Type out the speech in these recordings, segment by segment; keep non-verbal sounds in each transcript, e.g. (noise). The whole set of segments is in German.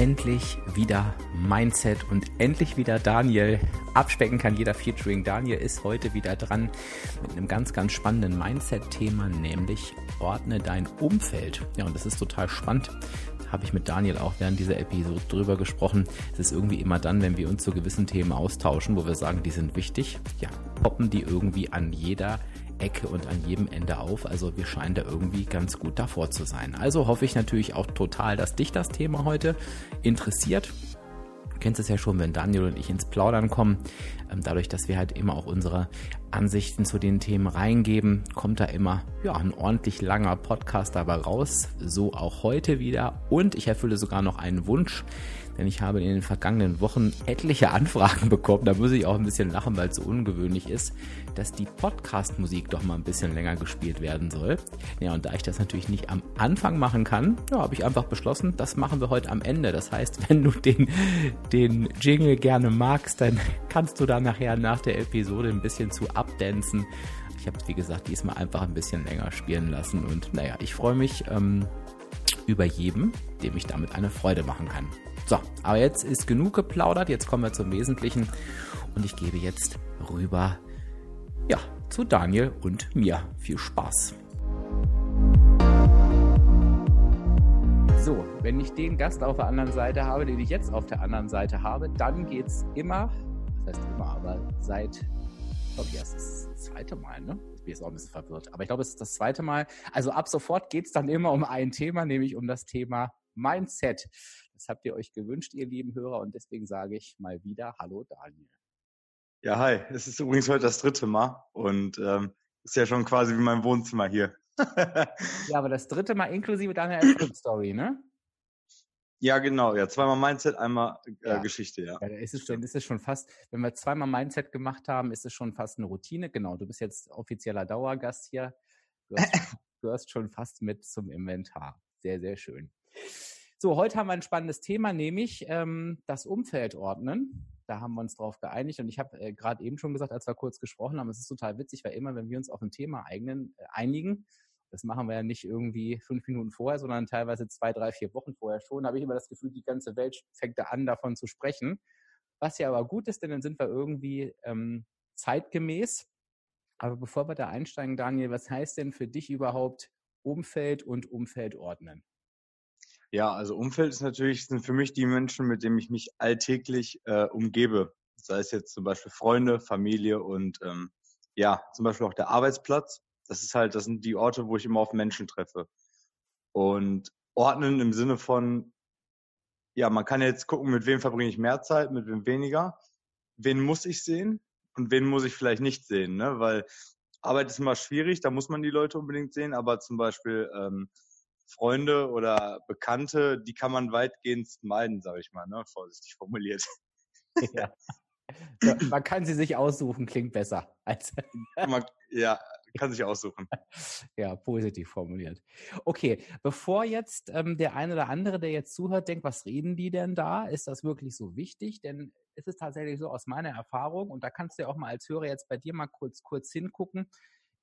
Endlich wieder Mindset und endlich wieder Daniel. Abspecken kann jeder Featuring. Daniel ist heute wieder dran mit einem ganz, ganz spannenden Mindset-Thema, nämlich ordne dein Umfeld. Ja, und das ist total spannend. Habe ich mit Daniel auch während dieser Episode drüber gesprochen. Es ist irgendwie immer dann, wenn wir uns zu gewissen Themen austauschen, wo wir sagen, die sind wichtig, ja, poppen die irgendwie an jeder Ecke und an jedem Ende auf. Also wir scheinen da irgendwie ganz gut davor zu sein. Also hoffe ich natürlich auch total, dass dich das Thema heute interessiert. Du kennst es ja schon, wenn Daniel und ich ins Plaudern kommen. Ähm, dadurch, dass wir halt immer auch unsere Ansichten zu den Themen reingeben, kommt da immer ja, ein ordentlich langer Podcast dabei raus. So auch heute wieder. Und ich erfülle sogar noch einen Wunsch denn ich habe in den vergangenen Wochen etliche Anfragen bekommen. Da muss ich auch ein bisschen lachen, weil es so ungewöhnlich ist, dass die Podcast-Musik doch mal ein bisschen länger gespielt werden soll. Ja, und da ich das natürlich nicht am Anfang machen kann, ja, habe ich einfach beschlossen, das machen wir heute am Ende. Das heißt, (laughs) wenn du den, den Jingle gerne magst, dann kannst du da nachher nach der Episode ein bisschen zu abdancen. Ich habe es, wie gesagt, diesmal einfach ein bisschen länger spielen lassen. Und naja, ich freue mich ähm, über jedem, dem ich damit eine Freude machen kann. So, aber jetzt ist genug geplaudert. Jetzt kommen wir zum Wesentlichen. Und ich gebe jetzt rüber, ja, zu Daniel und mir. Viel Spaß. So, wenn ich den Gast auf der anderen Seite habe, den ich jetzt auf der anderen Seite habe, dann geht es immer, das heißt immer, aber seit, ich glaube, ist das zweite Mal, ne? Ich bin jetzt auch ein bisschen verwirrt, aber ich glaube, es ist das zweite Mal. Also ab sofort geht es dann immer um ein Thema, nämlich um das Thema Mindset. Das habt ihr euch gewünscht, ihr lieben Hörer, und deswegen sage ich mal wieder Hallo Daniel. Ja, hi. Es ist übrigens heute das dritte Mal und ähm, ist ja schon quasi wie mein Wohnzimmer hier. ja, aber das dritte Mal inklusive deiner (laughs) Erfolgsstory, ne? Ja, genau. Ja, zweimal Mindset, einmal äh, ja. Geschichte, ja. ja da ist es, schon, ist es schon fast, wenn wir zweimal Mindset gemacht haben, ist es schon fast eine Routine. Genau, du bist jetzt offizieller Dauergast hier. Du hast, (laughs) gehörst schon fast mit zum Inventar. Sehr, sehr schön. So, heute haben wir ein spannendes Thema, nämlich ähm, das Umfeld ordnen. Da haben wir uns drauf geeinigt und ich habe äh, gerade eben schon gesagt, als wir kurz gesprochen haben, es ist total witzig, weil immer, wenn wir uns auf ein Thema eignen, äh, einigen, das machen wir ja nicht irgendwie fünf Minuten vorher, sondern teilweise zwei, drei, vier Wochen vorher schon, habe ich immer das Gefühl, die ganze Welt fängt da an, davon zu sprechen. Was ja aber gut ist, denn dann sind wir irgendwie ähm, zeitgemäß. Aber bevor wir da einsteigen, Daniel, was heißt denn für dich überhaupt Umfeld und Umfeld ordnen? Ja, also Umfeld ist natürlich, sind für mich die Menschen, mit denen ich mich alltäglich äh, umgebe. Sei es jetzt zum Beispiel Freunde, Familie und ähm, ja, zum Beispiel auch der Arbeitsplatz. Das ist halt, das sind die Orte, wo ich immer auf Menschen treffe. Und ordnen im Sinne von, ja, man kann jetzt gucken, mit wem verbringe ich mehr Zeit, mit wem weniger. Wen muss ich sehen und wen muss ich vielleicht nicht sehen, ne? Weil Arbeit ist immer schwierig, da muss man die Leute unbedingt sehen, aber zum Beispiel ähm, Freunde oder Bekannte, die kann man weitgehend meiden, sage ich mal, ne? vorsichtig formuliert. Ja. Man kann sie sich aussuchen, klingt besser. Als (laughs) man, ja, kann sich aussuchen. Ja, positiv formuliert. Okay, bevor jetzt ähm, der eine oder andere, der jetzt zuhört, denkt, was reden die denn da? Ist das wirklich so wichtig? Denn es ist tatsächlich so aus meiner Erfahrung, und da kannst du ja auch mal als Hörer jetzt bei dir mal kurz, kurz hingucken,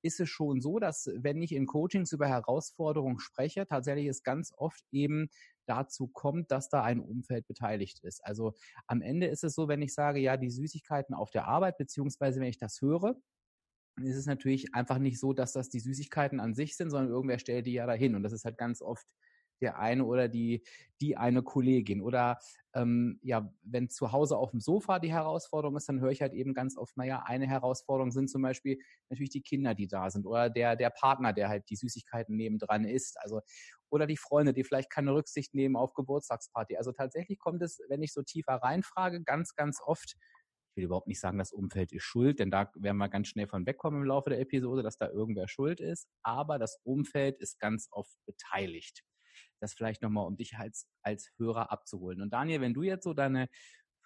ist es schon so, dass wenn ich in Coachings über Herausforderungen spreche, tatsächlich es ganz oft eben dazu kommt, dass da ein Umfeld beteiligt ist. Also am Ende ist es so, wenn ich sage, ja, die Süßigkeiten auf der Arbeit, beziehungsweise wenn ich das höre, ist es natürlich einfach nicht so, dass das die Süßigkeiten an sich sind, sondern irgendwer stellt die ja dahin. Und das ist halt ganz oft der eine oder die, die eine Kollegin. Oder ähm, ja, wenn zu Hause auf dem Sofa die Herausforderung ist, dann höre ich halt eben ganz oft, naja, eine Herausforderung sind zum Beispiel natürlich die Kinder, die da sind oder der, der Partner, der halt die Süßigkeiten nebendran isst. Also, oder die Freunde, die vielleicht keine Rücksicht nehmen auf Geburtstagsparty. Also tatsächlich kommt es, wenn ich so tiefer reinfrage, ganz, ganz oft ich will überhaupt nicht sagen, das Umfeld ist schuld, denn da werden wir ganz schnell von wegkommen im Laufe der Episode, dass da irgendwer schuld ist. Aber das Umfeld ist ganz oft beteiligt das vielleicht nochmal, um dich als, als Hörer abzuholen. Und Daniel, wenn du jetzt so deine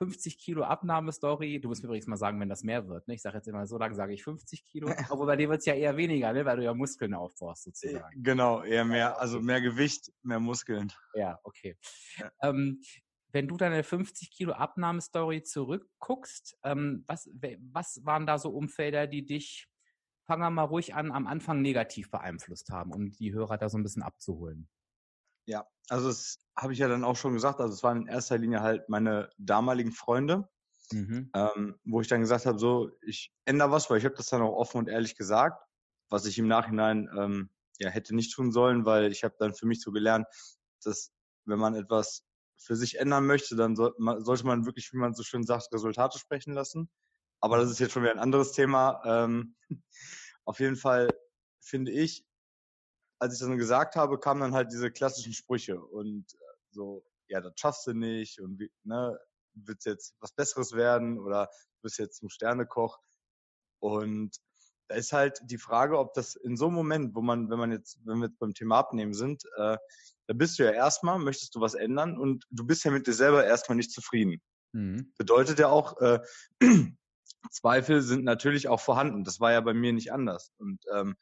50 Kilo Abnahmestory. Du musst mir übrigens mal sagen, wenn das mehr wird. Ne? Ich sage jetzt immer, so lange sage ich 50 Kilo. (laughs) Aber bei dir wird es ja eher weniger, ne? weil du ja Muskeln aufbaust sozusagen. Genau, eher mehr, also mehr Gewicht, mehr Muskeln. Ja, okay. Ja. Ähm, wenn du deine 50 Kilo Abnahmestory zurückguckst, ähm, was, was waren da so Umfelder, die dich, fangen wir mal ruhig an, am Anfang negativ beeinflusst haben, um die Hörer da so ein bisschen abzuholen? Ja, also das habe ich ja dann auch schon gesagt. Also es waren in erster Linie halt meine damaligen Freunde, mhm. ähm, wo ich dann gesagt habe, so, ich ändere was, weil ich habe das dann auch offen und ehrlich gesagt, was ich im Nachhinein ähm, ja hätte nicht tun sollen, weil ich habe dann für mich so gelernt, dass wenn man etwas für sich ändern möchte, dann soll, man, sollte man wirklich, wie man so schön sagt, Resultate sprechen lassen. Aber das ist jetzt schon wieder ein anderes Thema. Ähm, (laughs) auf jeden Fall finde ich, als ich das dann gesagt habe, kamen dann halt diese klassischen Sprüche und äh, so, ja, das schaffst du nicht und ne, willst jetzt was Besseres werden oder bist jetzt zum Sternekoch. Und da ist halt die Frage, ob das in so einem Moment, wo man, wenn man jetzt, wenn wir jetzt beim Thema Abnehmen sind, äh, da bist du ja erstmal, möchtest du was ändern und du bist ja mit dir selber erstmal nicht zufrieden. Mhm. Bedeutet ja auch, äh, (clears throat) Zweifel sind natürlich auch vorhanden. Das war ja bei mir nicht anders. Und ähm,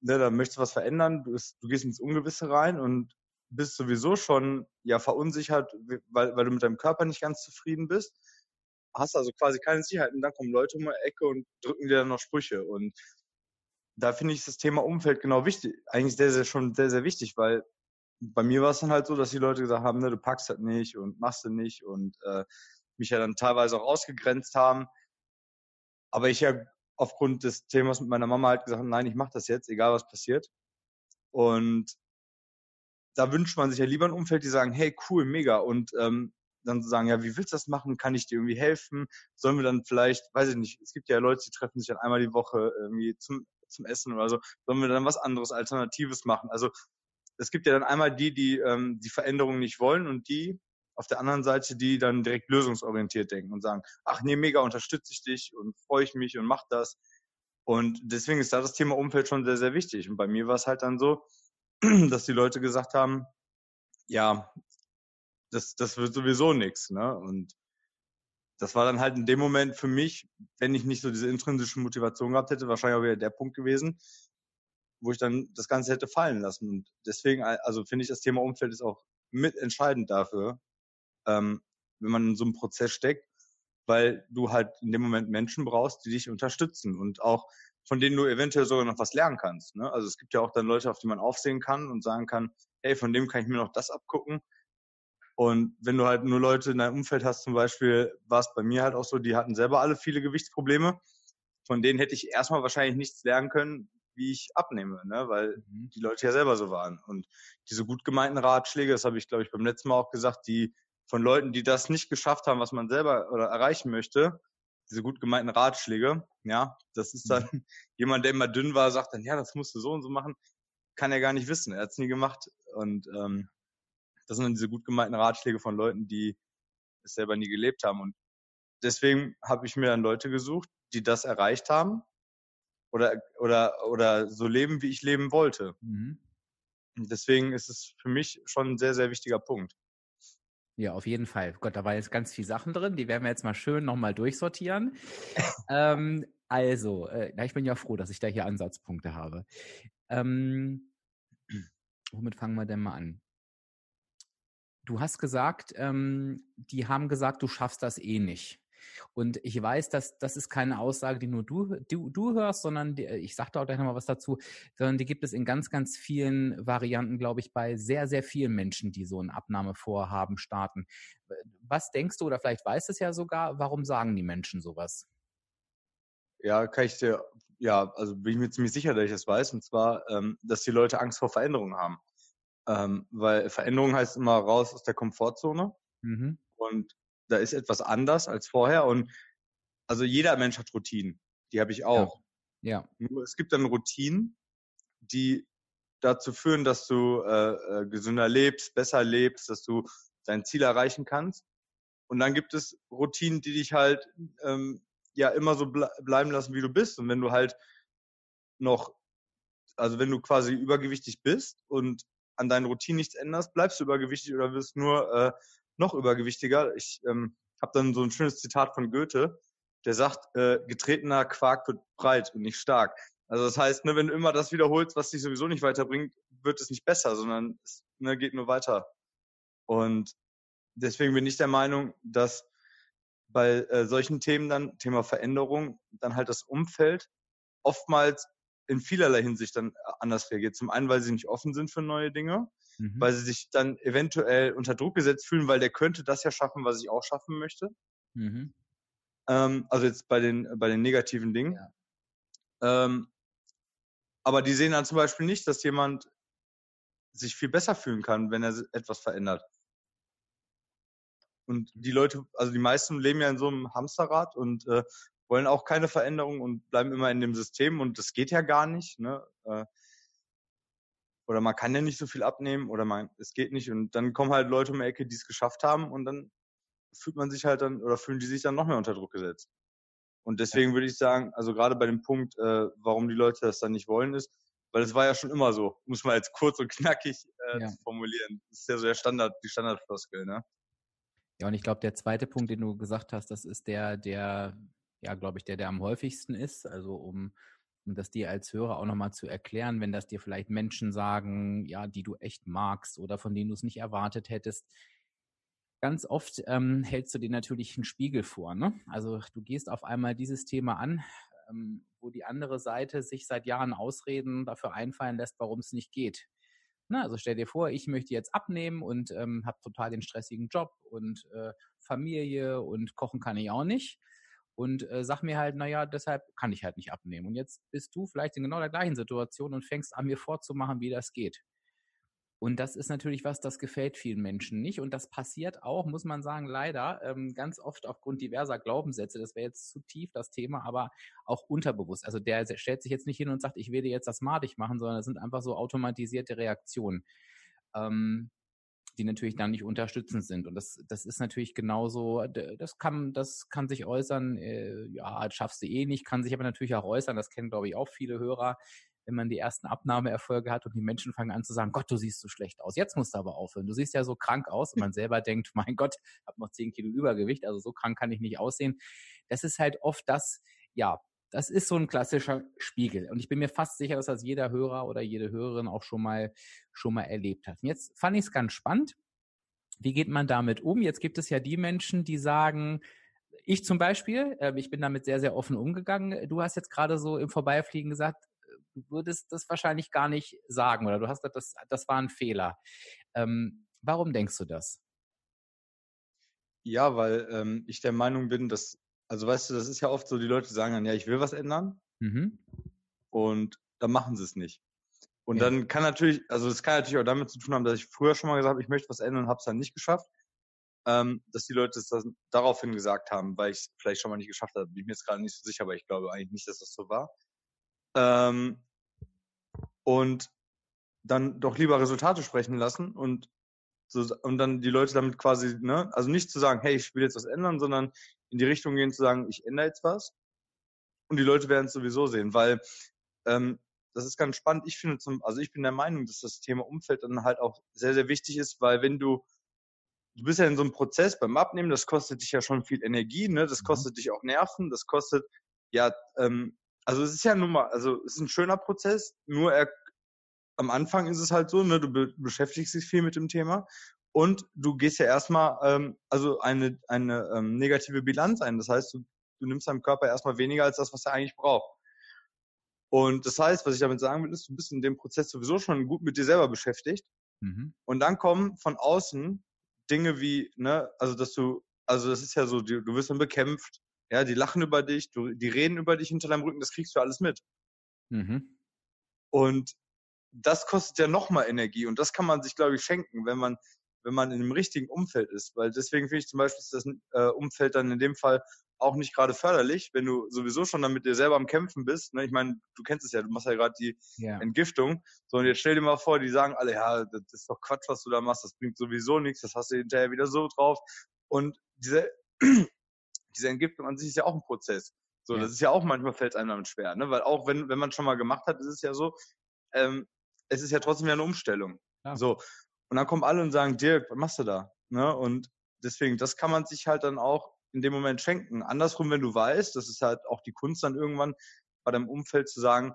ne, da möchtest du was verändern, du, du gehst ins Ungewisse rein und bist sowieso schon ja verunsichert, weil, weil du mit deinem Körper nicht ganz zufrieden bist. Hast also quasi keine Sicherheit und dann kommen Leute um die Ecke und drücken dir dann noch Sprüche. Und da finde ich das Thema Umfeld genau wichtig, eigentlich sehr, sehr schon sehr, sehr wichtig, weil bei mir war es dann halt so, dass die Leute gesagt haben, ne, du packst das nicht und machst das nicht und äh, mich ja dann teilweise auch ausgegrenzt haben. Aber ich ja aufgrund des Themas mit meiner Mama halt gesagt, nein, ich mache das jetzt, egal was passiert. Und da wünscht man sich ja lieber ein Umfeld, die sagen, hey, cool, mega. Und ähm, dann sagen, ja, wie willst du das machen? Kann ich dir irgendwie helfen? Sollen wir dann vielleicht, weiß ich nicht, es gibt ja Leute, die treffen sich dann einmal die Woche irgendwie zum, zum Essen oder so. Sollen wir dann was anderes, Alternatives machen? Also es gibt ja dann einmal die, die ähm, die Veränderung nicht wollen und die auf der anderen Seite, die dann direkt lösungsorientiert denken und sagen, ach nee, mega unterstütze ich dich und freue ich mich und mach das. Und deswegen ist da das Thema Umfeld schon sehr, sehr wichtig. Und bei mir war es halt dann so, (clears throat) dass die Leute gesagt haben, ja, das, das wird sowieso nichts. Ne? Und das war dann halt in dem Moment für mich, wenn ich nicht so diese intrinsische Motivation gehabt hätte, wahrscheinlich auch wieder der Punkt gewesen, wo ich dann das Ganze hätte fallen lassen. Und deswegen, also finde ich, das Thema Umfeld ist auch mitentscheidend dafür, ähm, wenn man in so einem Prozess steckt, weil du halt in dem Moment Menschen brauchst, die dich unterstützen und auch von denen du eventuell sogar noch was lernen kannst. Ne? Also es gibt ja auch dann Leute, auf die man aufsehen kann und sagen kann, hey, von dem kann ich mir noch das abgucken. Und wenn du halt nur Leute in deinem Umfeld hast, zum Beispiel, war es bei mir halt auch so, die hatten selber alle viele Gewichtsprobleme. Von denen hätte ich erstmal wahrscheinlich nichts lernen können, wie ich abnehme, ne? weil mhm. die Leute ja selber so waren. Und diese gut gemeinten Ratschläge, das habe ich, glaube ich, beim letzten Mal auch gesagt, die von Leuten, die das nicht geschafft haben, was man selber oder erreichen möchte, diese gut gemeinten Ratschläge, ja, das ist dann mhm. (laughs) jemand, der immer dünn war, sagt dann, ja, das musst du so und so machen, kann er gar nicht wissen, er hat es nie gemacht. Und ähm, das sind dann diese gut gemeinten Ratschläge von Leuten, die es selber nie gelebt haben. Und deswegen habe ich mir dann Leute gesucht, die das erreicht haben oder, oder, oder so leben, wie ich leben wollte. Mhm. Und deswegen ist es für mich schon ein sehr, sehr wichtiger Punkt. Ja, auf jeden Fall. Gott, da war jetzt ganz viele Sachen drin, die werden wir jetzt mal schön nochmal durchsortieren. ähm, also, äh, ich bin ja froh, dass ich da hier Ansatzpunkte habe. Ähm, womit fangen wir denn mal an? Du hast gesagt, ähm, die haben gesagt, du schaffst das eh nicht. Und ich weiß, dass das ist keine Aussage, die nur du, du, du hörst, sondern die, ich sage da auch gleich nochmal was dazu, sondern die gibt es in ganz, ganz vielen Varianten, glaube ich, bei sehr, sehr vielen Menschen, die so ein Abnahmevorhaben starten. Was denkst du, oder vielleicht weißt es ja sogar, warum sagen die Menschen sowas? Ja, kann ich dir, ja, also bin ich mir ziemlich sicher, dass ich das weiß, und zwar, ähm, dass die Leute Angst vor Veränderungen haben. Ähm, weil Veränderung heißt immer raus aus der Komfortzone. Mhm. Und da ist etwas anders als vorher. Und also jeder Mensch hat Routinen. Die habe ich auch. Ja. ja. Nur es gibt dann Routinen, die dazu führen, dass du äh, äh, gesünder lebst, besser lebst, dass du dein Ziel erreichen kannst. Und dann gibt es Routinen, die dich halt ähm, ja immer so ble bleiben lassen, wie du bist. Und wenn du halt noch, also wenn du quasi übergewichtig bist und an deinen Routinen nichts änderst, bleibst du übergewichtig oder wirst nur äh, noch übergewichtiger. Ich ähm, habe dann so ein schönes Zitat von Goethe, der sagt, äh, getretener Quark wird breit und nicht stark. Also das heißt, ne, wenn du immer das wiederholst, was dich sowieso nicht weiterbringt, wird es nicht besser, sondern es ne, geht nur weiter. Und deswegen bin ich der Meinung, dass bei äh, solchen Themen dann, Thema Veränderung, dann halt das Umfeld oftmals in vielerlei Hinsicht dann äh, anders reagiert. Zum einen, weil sie nicht offen sind für neue Dinge, mhm. weil sie sich dann eventuell unter Druck gesetzt fühlen, weil der könnte das ja schaffen, was ich auch schaffen möchte. Mhm. Ähm, also jetzt bei den, bei den negativen Dingen. Ja. Ähm, aber die sehen dann zum Beispiel nicht, dass jemand sich viel besser fühlen kann, wenn er etwas verändert. Und die Leute, also die meisten leben ja in so einem Hamsterrad und äh, wollen auch keine Veränderung und bleiben immer in dem System und das geht ja gar nicht. Ne? Äh, oder man kann ja nicht so viel abnehmen oder man, es geht nicht und dann kommen halt Leute um die Ecke, die es geschafft haben und dann fühlt man sich halt dann oder fühlen die sich dann noch mehr unter Druck gesetzt. Und deswegen würde ich sagen, also gerade bei dem Punkt, äh, warum die Leute das dann nicht wollen, ist, weil es war ja schon immer so, muss man jetzt kurz und knackig äh, ja. formulieren. Das ist ja so der Standard, die Standardfloskel, ne? Ja, und ich glaube, der zweite Punkt, den du gesagt hast, das ist der, der, ja, glaube ich, der, der am häufigsten ist. Also um, um das dir als Hörer auch nochmal zu erklären, wenn das dir vielleicht Menschen sagen, ja, die du echt magst oder von denen du es nicht erwartet hättest. Ganz oft ähm, hältst du dir natürlich einen Spiegel vor. Ne? Also du gehst auf einmal dieses Thema an, ähm, wo die andere Seite sich seit Jahren Ausreden dafür einfallen lässt, warum es nicht geht. Na, also stell dir vor, ich möchte jetzt abnehmen und ähm, habe total den stressigen Job und äh, Familie und kochen kann ich auch nicht. Und äh, sag mir halt, naja, deshalb kann ich halt nicht abnehmen. Und jetzt bist du vielleicht in genau der gleichen Situation und fängst an, mir vorzumachen, wie das geht. Und das ist natürlich was, das gefällt vielen Menschen nicht. Und das passiert auch, muss man sagen, leider ähm, ganz oft aufgrund diverser Glaubenssätze. Das wäre jetzt zu tief das Thema, aber auch unterbewusst. Also der stellt sich jetzt nicht hin und sagt, ich werde jetzt das madig machen, sondern das sind einfach so automatisierte Reaktionen. Ähm, die natürlich dann nicht unterstützend sind. Und das, das ist natürlich genauso, das kann, das kann sich äußern, äh, ja, schaffst du eh nicht, kann sich aber natürlich auch äußern, das kennen, glaube ich, auch viele Hörer, wenn man die ersten Abnahmeerfolge hat und die Menschen fangen an zu sagen, Gott, du siehst so schlecht aus. Jetzt musst du aber aufhören. Du siehst ja so krank aus und man selber denkt, (laughs) mein Gott, ich habe noch zehn Kilo Übergewicht, also so krank kann ich nicht aussehen. Das ist halt oft das, ja, das ist so ein klassischer Spiegel. Und ich bin mir fast sicher, dass das jeder Hörer oder jede Hörerin auch schon mal, schon mal erlebt hat. Und jetzt fand ich es ganz spannend. Wie geht man damit um? Jetzt gibt es ja die Menschen, die sagen, ich zum Beispiel, äh, ich bin damit sehr, sehr offen umgegangen. Du hast jetzt gerade so im Vorbeifliegen gesagt, du würdest das wahrscheinlich gar nicht sagen oder du hast gesagt, das, das war ein Fehler. Ähm, warum denkst du das? Ja, weil ähm, ich der Meinung bin, dass, also weißt du, das ist ja oft so, die Leute sagen dann, ja, ich will was ändern mhm. und dann machen sie es nicht. Und ja. dann kann natürlich, also das kann natürlich auch damit zu tun haben, dass ich früher schon mal gesagt habe, ich möchte was ändern und habe es dann nicht geschafft. Ähm, dass die Leute es dann daraufhin gesagt haben, weil ich es vielleicht schon mal nicht geschafft habe. Bin ich mir jetzt gerade nicht so sicher, aber ich glaube eigentlich nicht, dass das so war. Ähm, und dann doch lieber Resultate sprechen lassen und so, und dann die Leute damit quasi, ne, also nicht zu sagen, hey, ich will jetzt was ändern, sondern in die Richtung gehen zu sagen, ich ändere jetzt was. Und die Leute werden es sowieso sehen, weil ähm, das ist ganz spannend. Ich finde zum, also ich bin der Meinung, dass das Thema Umfeld dann halt auch sehr, sehr wichtig ist, weil wenn du, du bist ja in so einem Prozess beim Abnehmen, das kostet dich ja schon viel Energie, ne, das mhm. kostet mhm. dich auch Nerven, das kostet ja ähm, also es ist ja nun mal, also es ist ein schöner Prozess, nur er, am Anfang ist es halt so, ne, du be beschäftigst dich viel mit dem Thema und du gehst ja erstmal ähm, also eine, eine ähm, negative Bilanz ein. Das heißt, du, du nimmst deinem Körper erstmal weniger als das, was er eigentlich braucht. Und das heißt, was ich damit sagen will, ist, du bist in dem Prozess sowieso schon gut mit dir selber beschäftigt. Mhm. Und dann kommen von außen Dinge wie, ne, also dass du, also das ist ja so, du, du wirst dann bekämpft, ja, die lachen über dich, du, die reden über dich hinter deinem Rücken, das kriegst du alles mit. Mhm. Und das kostet ja nochmal Energie und das kann man sich, glaube ich, schenken, wenn man, wenn man in einem richtigen Umfeld ist. Weil deswegen finde ich zum Beispiel das äh, Umfeld dann in dem Fall auch nicht gerade förderlich, wenn du sowieso schon dann mit dir selber am Kämpfen bist. Ne? Ich meine, du kennst es ja, du machst ja gerade die ja. Entgiftung. So, und jetzt stell dir mal vor, die sagen alle, ja, das ist doch Quatsch, was du da machst, das bringt sowieso nichts, das hast du hinterher wieder so drauf. Und diese (clears throat) diese Entgiftung an sich ist ja auch ein Prozess. So, ja. das ist ja auch manchmal fällt einem damit schwer, ne? Weil auch wenn, wenn man schon mal gemacht hat, ist es ja so, ähm, es ist ja trotzdem ja eine Umstellung. Ja. So. Und dann kommen alle und sagen, Dirk, was machst du da? Ne? Und deswegen, das kann man sich halt dann auch in dem Moment schenken. Andersrum, wenn du weißt, das ist halt auch die Kunst dann irgendwann bei deinem Umfeld zu sagen,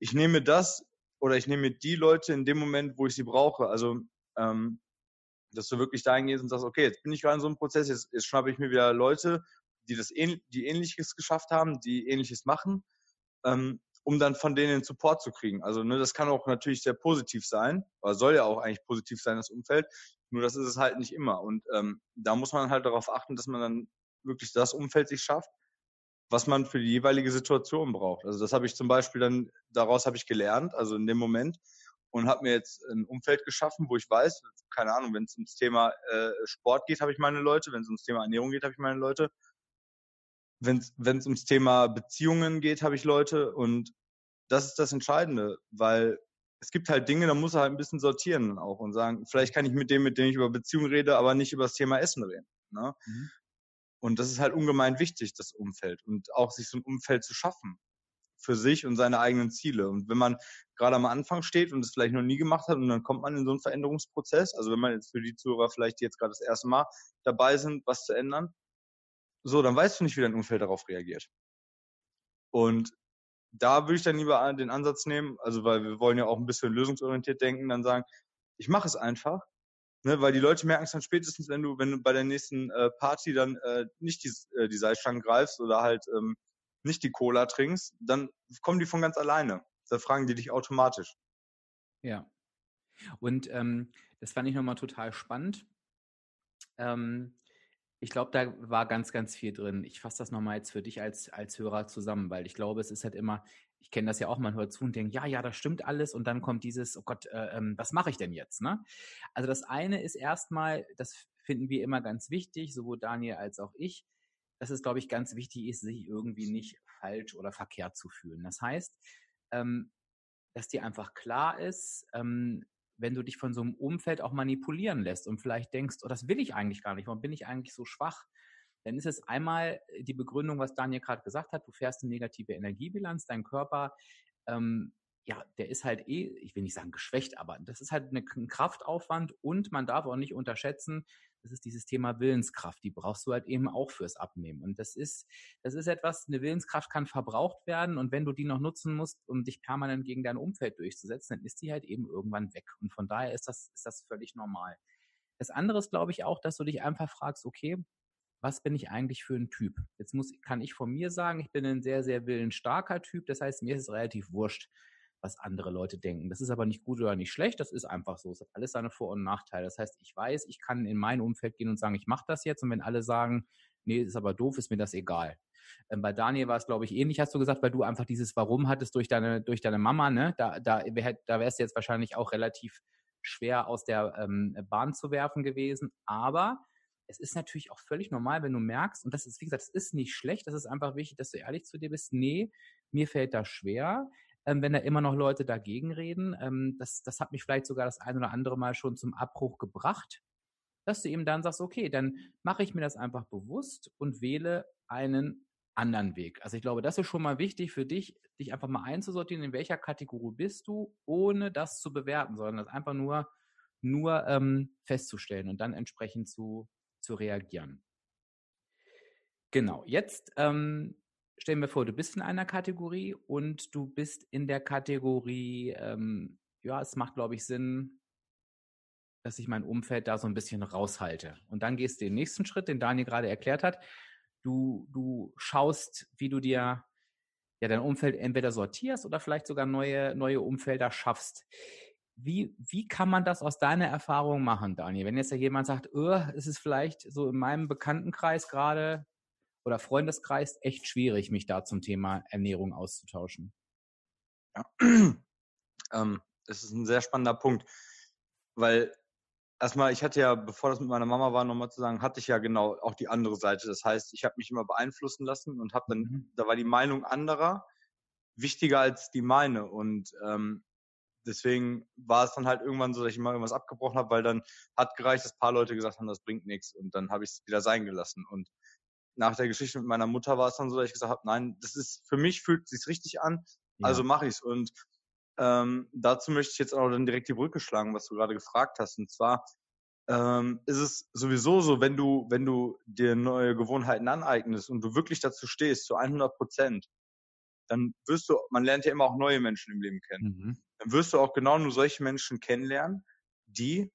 ich nehme das oder ich nehme die Leute in dem Moment, wo ich sie brauche. Also ähm, dass du wirklich dahin gehst und sagst, okay, jetzt bin ich gerade in so einem Prozess, jetzt, jetzt schnappe ich mir wieder Leute, die das ähn, die ähnliches geschafft haben, die ähnliches machen, ähm, um dann von denen Support zu kriegen. Also ne, das kann auch natürlich sehr positiv sein, oder soll ja auch eigentlich positiv sein, das Umfeld. Nur das ist es halt nicht immer. Und ähm, da muss man halt darauf achten, dass man dann wirklich das Umfeld sich schafft, was man für die jeweilige Situation braucht. Also das habe ich zum Beispiel dann, daraus habe ich gelernt, also in dem Moment, und habe mir jetzt ein Umfeld geschaffen, wo ich weiß, keine Ahnung, wenn es ums Thema äh, Sport geht, habe ich meine Leute, wenn es ums Thema Ernährung geht, habe ich meine Leute. Wenn es ums Thema Beziehungen geht, habe ich Leute und das ist das Entscheidende, weil es gibt halt Dinge, da muss er halt ein bisschen sortieren auch und sagen, vielleicht kann ich mit dem, mit dem ich über Beziehungen rede, aber nicht über das Thema Essen reden. Ne? Mhm. Und das ist halt ungemein wichtig, das Umfeld und auch sich so ein Umfeld zu schaffen für sich und seine eigenen Ziele. Und wenn man gerade am Anfang steht und es vielleicht noch nie gemacht hat und dann kommt man in so einen Veränderungsprozess, also wenn man jetzt für die Zuhörer vielleicht jetzt gerade das erste Mal dabei sind, was zu ändern, so, dann weißt du nicht, wie dein Umfeld darauf reagiert. Und da würde ich dann lieber den Ansatz nehmen, also weil wir wollen ja auch ein bisschen lösungsorientiert denken, dann sagen, ich mache es einfach, ne, weil die Leute merken es dann spätestens, wenn du, wenn du bei der nächsten äh, Party dann äh, nicht die, äh, die Seilstangen greifst oder halt ähm, nicht die Cola trinkst, dann kommen die von ganz alleine. Da fragen die dich automatisch. Ja. Und ähm, das fand ich nochmal total spannend. Ähm, ich glaube, da war ganz, ganz viel drin. Ich fasse das nochmal jetzt für dich als, als Hörer zusammen, weil ich glaube, es ist halt immer, ich kenne das ja auch, man hört zu und denkt, ja, ja, das stimmt alles und dann kommt dieses, oh Gott, äh, ähm, was mache ich denn jetzt? Ne? Also das eine ist erstmal, das finden wir immer ganz wichtig, sowohl Daniel als auch ich, dass es, glaube ich, ganz wichtig ist, sich irgendwie nicht falsch oder verkehrt zu fühlen. Das heißt, ähm, dass dir einfach klar ist, ähm, wenn du dich von so einem Umfeld auch manipulieren lässt und vielleicht denkst, oh, das will ich eigentlich gar nicht, warum bin ich eigentlich so schwach? Dann ist es einmal die Begründung, was Daniel gerade gesagt hat, du fährst eine negative Energiebilanz, dein Körper ähm, ja, der ist halt eh, ich will nicht sagen geschwächt, aber das ist halt ein Kraftaufwand und man darf auch nicht unterschätzen, das ist dieses Thema Willenskraft. Die brauchst du halt eben auch fürs Abnehmen. Und das ist, das ist etwas, eine Willenskraft kann verbraucht werden. Und wenn du die noch nutzen musst, um dich permanent gegen dein Umfeld durchzusetzen, dann ist die halt eben irgendwann weg. Und von daher ist das, ist das völlig normal. Das andere ist, glaube ich, auch, dass du dich einfach fragst, okay, was bin ich eigentlich für ein Typ? Jetzt muss, kann ich von mir sagen, ich bin ein sehr, sehr willensstarker Typ. Das heißt, mir ist es relativ wurscht, was andere Leute denken. Das ist aber nicht gut oder nicht schlecht, das ist einfach so. Es hat alles seine Vor- und Nachteile. Das heißt, ich weiß, ich kann in mein Umfeld gehen und sagen, ich mache das jetzt und wenn alle sagen, nee, ist aber doof, ist mir das egal. Ähm, bei Daniel war es, glaube ich, ähnlich, hast du gesagt, weil du einfach dieses Warum hattest durch deine, durch deine Mama, ne? Da, da, da wärst du jetzt wahrscheinlich auch relativ schwer aus der ähm, Bahn zu werfen gewesen. Aber es ist natürlich auch völlig normal, wenn du merkst, und das ist, wie gesagt, es ist nicht schlecht, das ist einfach wichtig, dass du ehrlich zu dir bist, nee, mir fällt das schwer ähm, wenn da immer noch Leute dagegen reden. Ähm, das, das hat mich vielleicht sogar das ein oder andere Mal schon zum Abbruch gebracht, dass du eben dann sagst, okay, dann mache ich mir das einfach bewusst und wähle einen anderen Weg. Also ich glaube, das ist schon mal wichtig für dich, dich einfach mal einzusortieren, in welcher Kategorie bist du, ohne das zu bewerten, sondern das einfach nur, nur ähm, festzustellen und dann entsprechend zu, zu reagieren. Genau, jetzt ähm, stellen wir vor, du bist in einer Kategorie und du bist in der Kategorie, ähm, ja, es macht, glaube ich, Sinn, dass ich mein Umfeld da so ein bisschen raushalte. Und dann gehst du den nächsten Schritt, den Daniel gerade erklärt hat. Du, du schaust, wie du dir ja dein Umfeld entweder sortierst oder vielleicht sogar neue, neue Umfelder schaffst. Wie, wie kann man das aus deiner Erfahrung machen, Daniel? Wenn jetzt ja jemand sagt, es ist vielleicht so in meinem Bekanntenkreis gerade oder Freundeskreis echt schwierig, mich da zum Thema Ernährung auszutauschen. Ja, (clears throat) ähm, das ist ein sehr spannender Punkt, weil erstmal, ich hatte ja, bevor das mit meiner Mama war, nochmal zu sagen, hatte ich ja genau auch die andere Seite. Das heißt, ich habe mich immer beeinflussen lassen und habe dann, mhm. da war die Meinung anderer wichtiger als die meine und ähm, deswegen war es dann halt irgendwann so, dass ich immer irgendwas abgebrochen habe, weil dann hat gereicht, dass ein paar Leute gesagt haben, das bringt nichts und dann habe ich es wieder sein gelassen und nach der Geschichte mit meiner Mutter war es dann so, dass ich gesagt habe, nein, das ist für mich fühlt sich richtig an, ja. also mache ich es. Und ähm, dazu möchte ich jetzt auch dann direkt die Brücke schlagen, was du gerade gefragt hast. Und zwar ähm, ist es sowieso so, wenn du, wenn du dir neue Gewohnheiten aneignest und du wirklich dazu stehst, zu 100 Prozent, dann wirst du, man lernt ja immer auch neue Menschen im Leben kennen. Mhm. Dann wirst du auch genau nur solche Menschen kennenlernen, die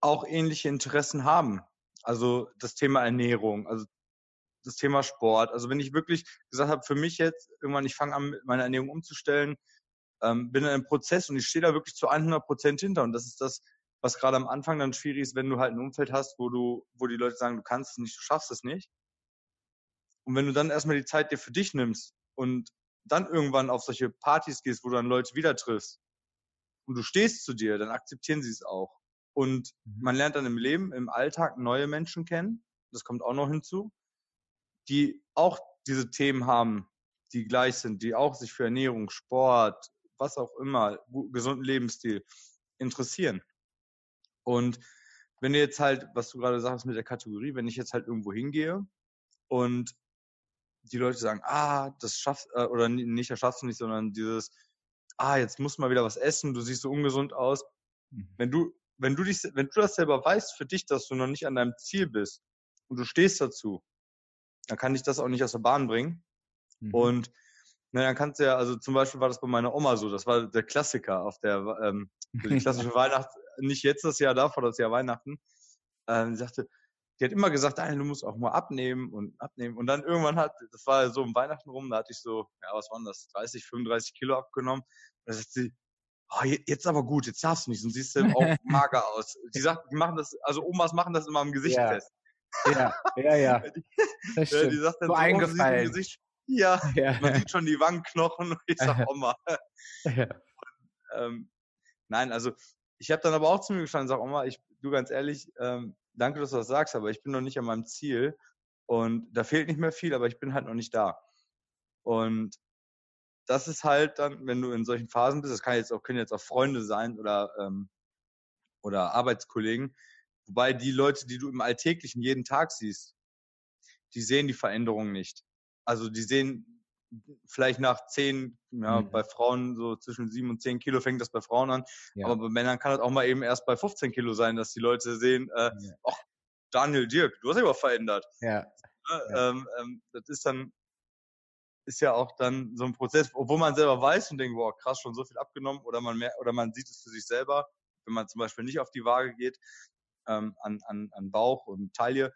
auch ähnliche Interessen haben. Also das Thema Ernährung, also das Thema Sport. Also wenn ich wirklich gesagt habe, für mich jetzt irgendwann, ich fange an, meine Ernährung umzustellen, ähm, bin in einem Prozess und ich stehe da wirklich zu 100 Prozent hinter. Und das ist das, was gerade am Anfang dann schwierig ist, wenn du halt ein Umfeld hast, wo du, wo die Leute sagen, du kannst es nicht, du schaffst es nicht. Und wenn du dann erstmal die Zeit dir für dich nimmst und dann irgendwann auf solche Partys gehst, wo du dann Leute wieder triffst und du stehst zu dir, dann akzeptieren sie es auch. Und mhm. man lernt dann im Leben, im Alltag neue Menschen kennen. Das kommt auch noch hinzu, die auch diese Themen haben, die gleich sind, die auch sich für Ernährung, Sport, was auch immer, gesunden Lebensstil interessieren. Und wenn du jetzt halt, was du gerade sagst mit der Kategorie, wenn ich jetzt halt irgendwo hingehe und die Leute sagen, ah, das schaffst, äh, oder nicht, das schaffst du nicht, sondern dieses, ah, jetzt muss mal wieder was essen, du siehst so ungesund aus. Mhm. Wenn du, wenn du dich, wenn du das selber weißt für dich, dass du noch nicht an deinem Ziel bist und du stehst dazu, dann kann ich das auch nicht aus der Bahn bringen. Mhm. Und na, dann kannst du ja, also zum Beispiel war das bei meiner Oma so, das war der Klassiker auf der, ähm, (laughs) die klassische Weihnachts, nicht jetzt das Jahr davor, das Jahr Weihnachten. Ähm, sie sagte, die hat immer gesagt, du musst auch mal abnehmen und abnehmen. Und dann irgendwann hat, das war so um Weihnachten rum, da hatte ich so, ja, was waren das, 30, 35 Kilo abgenommen. Und da sagt sie, oh, jetzt aber gut, jetzt darfst du nicht, sonst siehst du auch (laughs) mager aus. Die sagt, die machen das, also Omas machen das immer am Gesicht ja. fest. Ja, ja, ja. (laughs) die, ja, die sagt dann so, eingefallen. Oh, Gesicht, ja, (laughs) ja, man sieht schon die Wangenknochen und (laughs) ich sag Oma. Ja. Und, ähm, nein, also ich habe dann aber auch zu mir gestanden und sag, Oma, ich, du ganz ehrlich, ähm, danke, dass du das sagst, aber ich bin noch nicht an meinem Ziel und da fehlt nicht mehr viel, aber ich bin halt noch nicht da. Und das ist halt dann, wenn du in solchen Phasen bist, das kann jetzt auch, können jetzt auch Freunde sein oder, ähm, oder Arbeitskollegen, wobei die Leute, die du im Alltäglichen jeden Tag siehst, die sehen die Veränderung nicht. Also die sehen vielleicht nach zehn, ja, mhm. bei Frauen so zwischen sieben und zehn Kilo fängt das bei Frauen an. Ja. Aber bei Männern kann das auch mal eben erst bei 15 Kilo sein, dass die Leute sehen, äh, ja. ach, Daniel Dirk, du hast dich aber verändert. Ja. ja. Ähm, ähm, das ist dann, ist ja auch dann so ein Prozess, obwohl man selber weiß und denkt, boah, krass, schon so viel abgenommen, oder man mehr, oder man sieht es für sich selber, wenn man zum Beispiel nicht auf die Waage geht, ähm, an, an, an Bauch und Taille.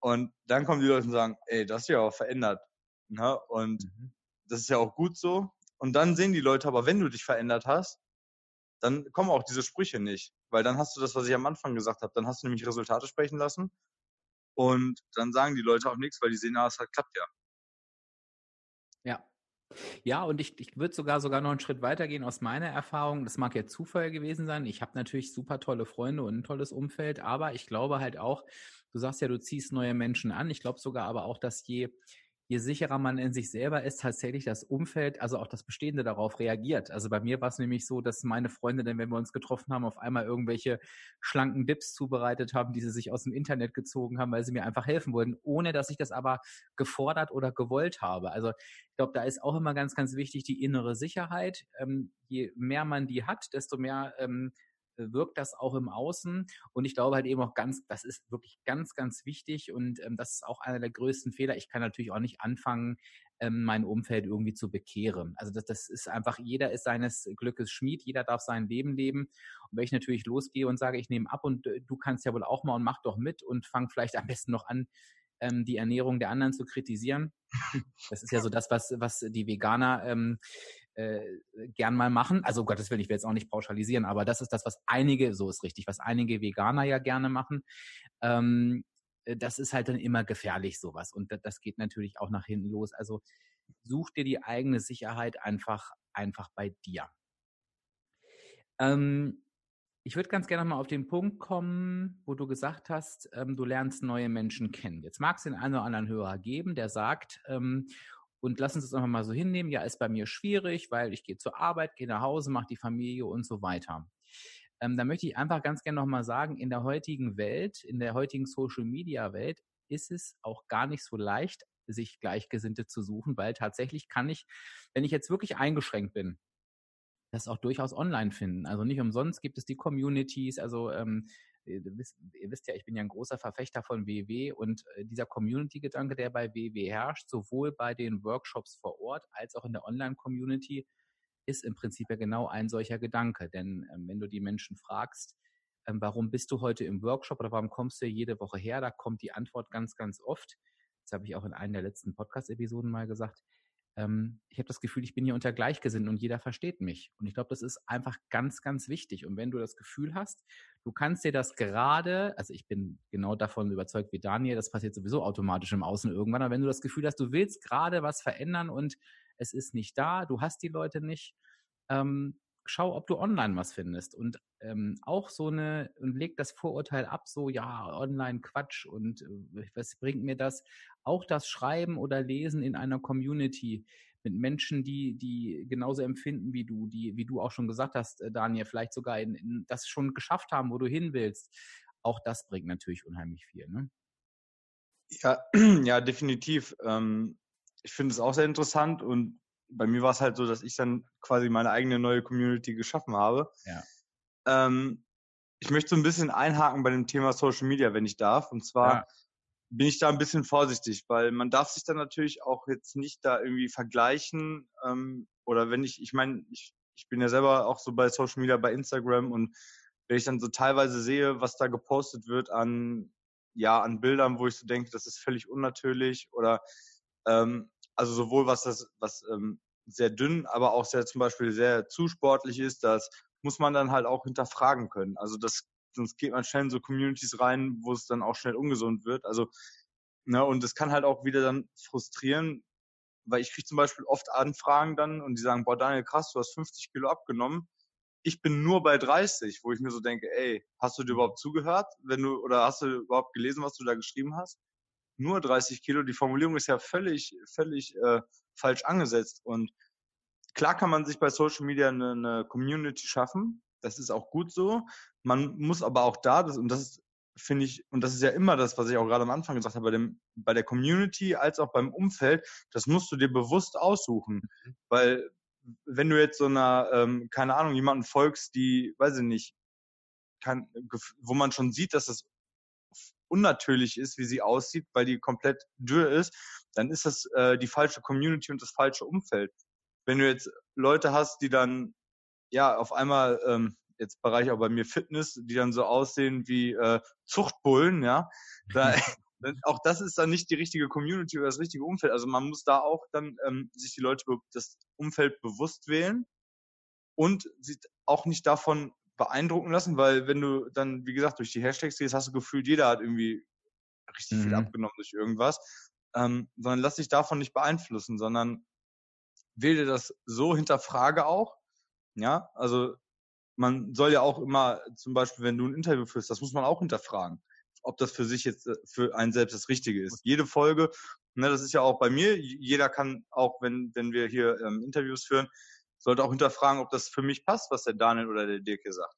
Und dann kommen die Leute und sagen, ey, das ist ja auch verändert. Ne? Und mhm. das ist ja auch gut so. Und dann sehen die Leute aber, wenn du dich verändert hast, dann kommen auch diese Sprüche nicht. Weil dann hast du das, was ich am Anfang gesagt habe, dann hast du nämlich Resultate sprechen lassen. Und dann sagen die Leute auch nichts, weil die sehen, ah, es hat klappt ja. Ja. Und ich, ich würde sogar sogar noch einen Schritt weitergehen aus meiner Erfahrung. Das mag ja Zufall gewesen sein. Ich habe natürlich super tolle Freunde und ein tolles Umfeld, aber ich glaube halt auch, du sagst ja, du ziehst neue Menschen an. Ich glaube sogar aber auch, dass je je sicherer man in sich selber ist, tatsächlich das Umfeld, also auch das Bestehende darauf reagiert. Also bei mir war es nämlich so, dass meine Freunde, denn wenn wir uns getroffen haben, auf einmal irgendwelche schlanken Dips zubereitet haben, die sie sich aus dem Internet gezogen haben, weil sie mir einfach helfen wollten, ohne dass ich das aber gefordert oder gewollt habe. Also ich glaube, da ist auch immer ganz, ganz wichtig die innere Sicherheit. Ähm, je mehr man die hat, desto mehr ähm, wirkt das auch im Außen. Und ich glaube halt eben auch ganz, das ist wirklich ganz, ganz wichtig und ähm, das ist auch einer der größten Fehler. Ich kann natürlich auch nicht anfangen, ähm, mein Umfeld irgendwie zu bekehren. Also das, das ist einfach, jeder ist seines Glückes Schmied, jeder darf sein Leben leben. Und wenn ich natürlich losgehe und sage, ich nehme ab und äh, du kannst ja wohl auch mal und mach doch mit und fang vielleicht am besten noch an, ähm, die Ernährung der anderen zu kritisieren. Das ist ja so das, was, was die Veganer ähm, äh, gern mal machen. Also um Gottes Willen, ich will jetzt auch nicht pauschalisieren, aber das ist das, was einige, so ist richtig, was einige Veganer ja gerne machen. Ähm, äh, das ist halt dann immer gefährlich, sowas. Und das geht natürlich auch nach hinten los. Also such dir die eigene Sicherheit einfach, einfach bei dir. Ähm, ich würde ganz gerne mal auf den Punkt kommen, wo du gesagt hast, ähm, du lernst neue Menschen kennen. Jetzt mag es den einen oder anderen Hörer geben, der sagt, ähm, und lass uns das einfach mal so hinnehmen. Ja, ist bei mir schwierig, weil ich gehe zur Arbeit, gehe nach Hause, mache die Familie und so weiter. Ähm, da möchte ich einfach ganz gerne nochmal sagen, in der heutigen Welt, in der heutigen Social-Media-Welt ist es auch gar nicht so leicht, sich Gleichgesinnte zu suchen, weil tatsächlich kann ich, wenn ich jetzt wirklich eingeschränkt bin, das auch durchaus online finden. Also nicht umsonst gibt es die Communities, also ähm, ihr wisst, ihr wisst ja, ich bin ja ein großer Verfechter von WW und äh, dieser Community-Gedanke, der bei WW herrscht, sowohl bei den Workshops vor Ort als auch in der Online-Community, ist im Prinzip ja genau ein solcher Gedanke. Denn ähm, wenn du die Menschen fragst, ähm, warum bist du heute im Workshop oder warum kommst du jede Woche her, da kommt die Antwort ganz, ganz oft. Das habe ich auch in einer der letzten Podcast-Episoden mal gesagt ähm, ich habe das Gefühl, ich bin hier unter Gleichgesinnten und jeder versteht mich. Und ich glaube, das ist einfach ganz, ganz wichtig. Und wenn du das Gefühl hast, du kannst dir das gerade, also ich bin genau davon überzeugt wie Daniel, das passiert sowieso automatisch im Außen irgendwann, aber wenn du das Gefühl hast, du willst gerade was verändern und es ist nicht da, du hast die Leute nicht, ähm, schau, ob du online was findest. Und ähm, auch so eine, und leg das Vorurteil ab, so ja, online Quatsch und äh, was bringt mir das? Auch das Schreiben oder Lesen in einer Community mit Menschen, die, die genauso empfinden wie du, die, wie du auch schon gesagt hast, äh, Daniel, vielleicht sogar in, in das schon geschafft haben, wo du hin willst. Auch das bringt natürlich unheimlich viel. Ne? Ja, (clears throat) ja, definitiv. Ähm, ich finde es auch sehr interessant und bei mir war es halt so, dass ich dann quasi meine eigene neue Community geschaffen habe. Ja. Ähm, ich möchte so ein bisschen einhaken bei dem Thema Social Media, wenn ich darf. Und zwar ja. bin ich da ein bisschen vorsichtig, weil man darf sich dann natürlich auch jetzt nicht da irgendwie vergleichen. Ähm, oder wenn ich, ich meine, ich, ich bin ja selber auch so bei Social Media, bei Instagram und wenn ich dann so teilweise sehe, was da gepostet wird an, ja, an Bildern, wo ich so denke, das ist völlig unnatürlich oder ähm, also sowohl was das, was ähm, sehr dünn, aber auch sehr zum Beispiel sehr zu sportlich ist, das muss man dann halt auch hinterfragen können. Also das, sonst geht man schnell in so Communities rein, wo es dann auch schnell ungesund wird. Also, ne, und das kann halt auch wieder dann frustrieren, weil ich kriege zum Beispiel oft Anfragen dann und die sagen, boah, Daniel, krass, du hast 50 Kilo abgenommen. Ich bin nur bei 30, wo ich mir so denke, ey, hast du dir überhaupt zugehört? Wenn du, oder hast du überhaupt gelesen, was du da geschrieben hast? Nur 30 Kilo. Die Formulierung ist ja völlig, völlig äh, falsch angesetzt. Und klar kann man sich bei Social Media eine, eine Community schaffen. Das ist auch gut so. Man muss aber auch da, das, und das ist, finde ich, und das ist ja immer das, was ich auch gerade am Anfang gesagt habe, bei, dem, bei der Community als auch beim Umfeld, das musst du dir bewusst aussuchen. Mhm. Weil wenn du jetzt so einer, ähm, keine Ahnung, jemanden folgst, die, weiß ich nicht, kann, wo man schon sieht, dass das unnatürlich ist, wie sie aussieht, weil die komplett dürr ist, dann ist das äh, die falsche Community und das falsche Umfeld. Wenn du jetzt Leute hast, die dann ja auf einmal ähm, jetzt Bereich auch bei mir Fitness, die dann so aussehen wie äh, Zuchtbullen, ja, da, (laughs) auch das ist dann nicht die richtige Community oder das richtige Umfeld. Also man muss da auch dann ähm, sich die Leute das Umfeld bewusst wählen und sich auch nicht davon beeindrucken lassen, weil wenn du dann, wie gesagt, durch die Hashtags gehst, hast du gefühlt, jeder hat irgendwie richtig mhm. viel abgenommen durch irgendwas. Ähm, sondern lass dich davon nicht beeinflussen, sondern wähle das so, hinterfrage auch. Ja, also man soll ja auch immer, zum Beispiel, wenn du ein Interview führst, das muss man auch hinterfragen, ob das für sich jetzt äh, für einen selbst das Richtige ist. Jede Folge, ne, das ist ja auch bei mir, jeder kann auch, wenn, wenn wir hier ähm, Interviews führen, sollte auch hinterfragen, ob das für mich passt, was der Daniel oder der Dirk hier sagt.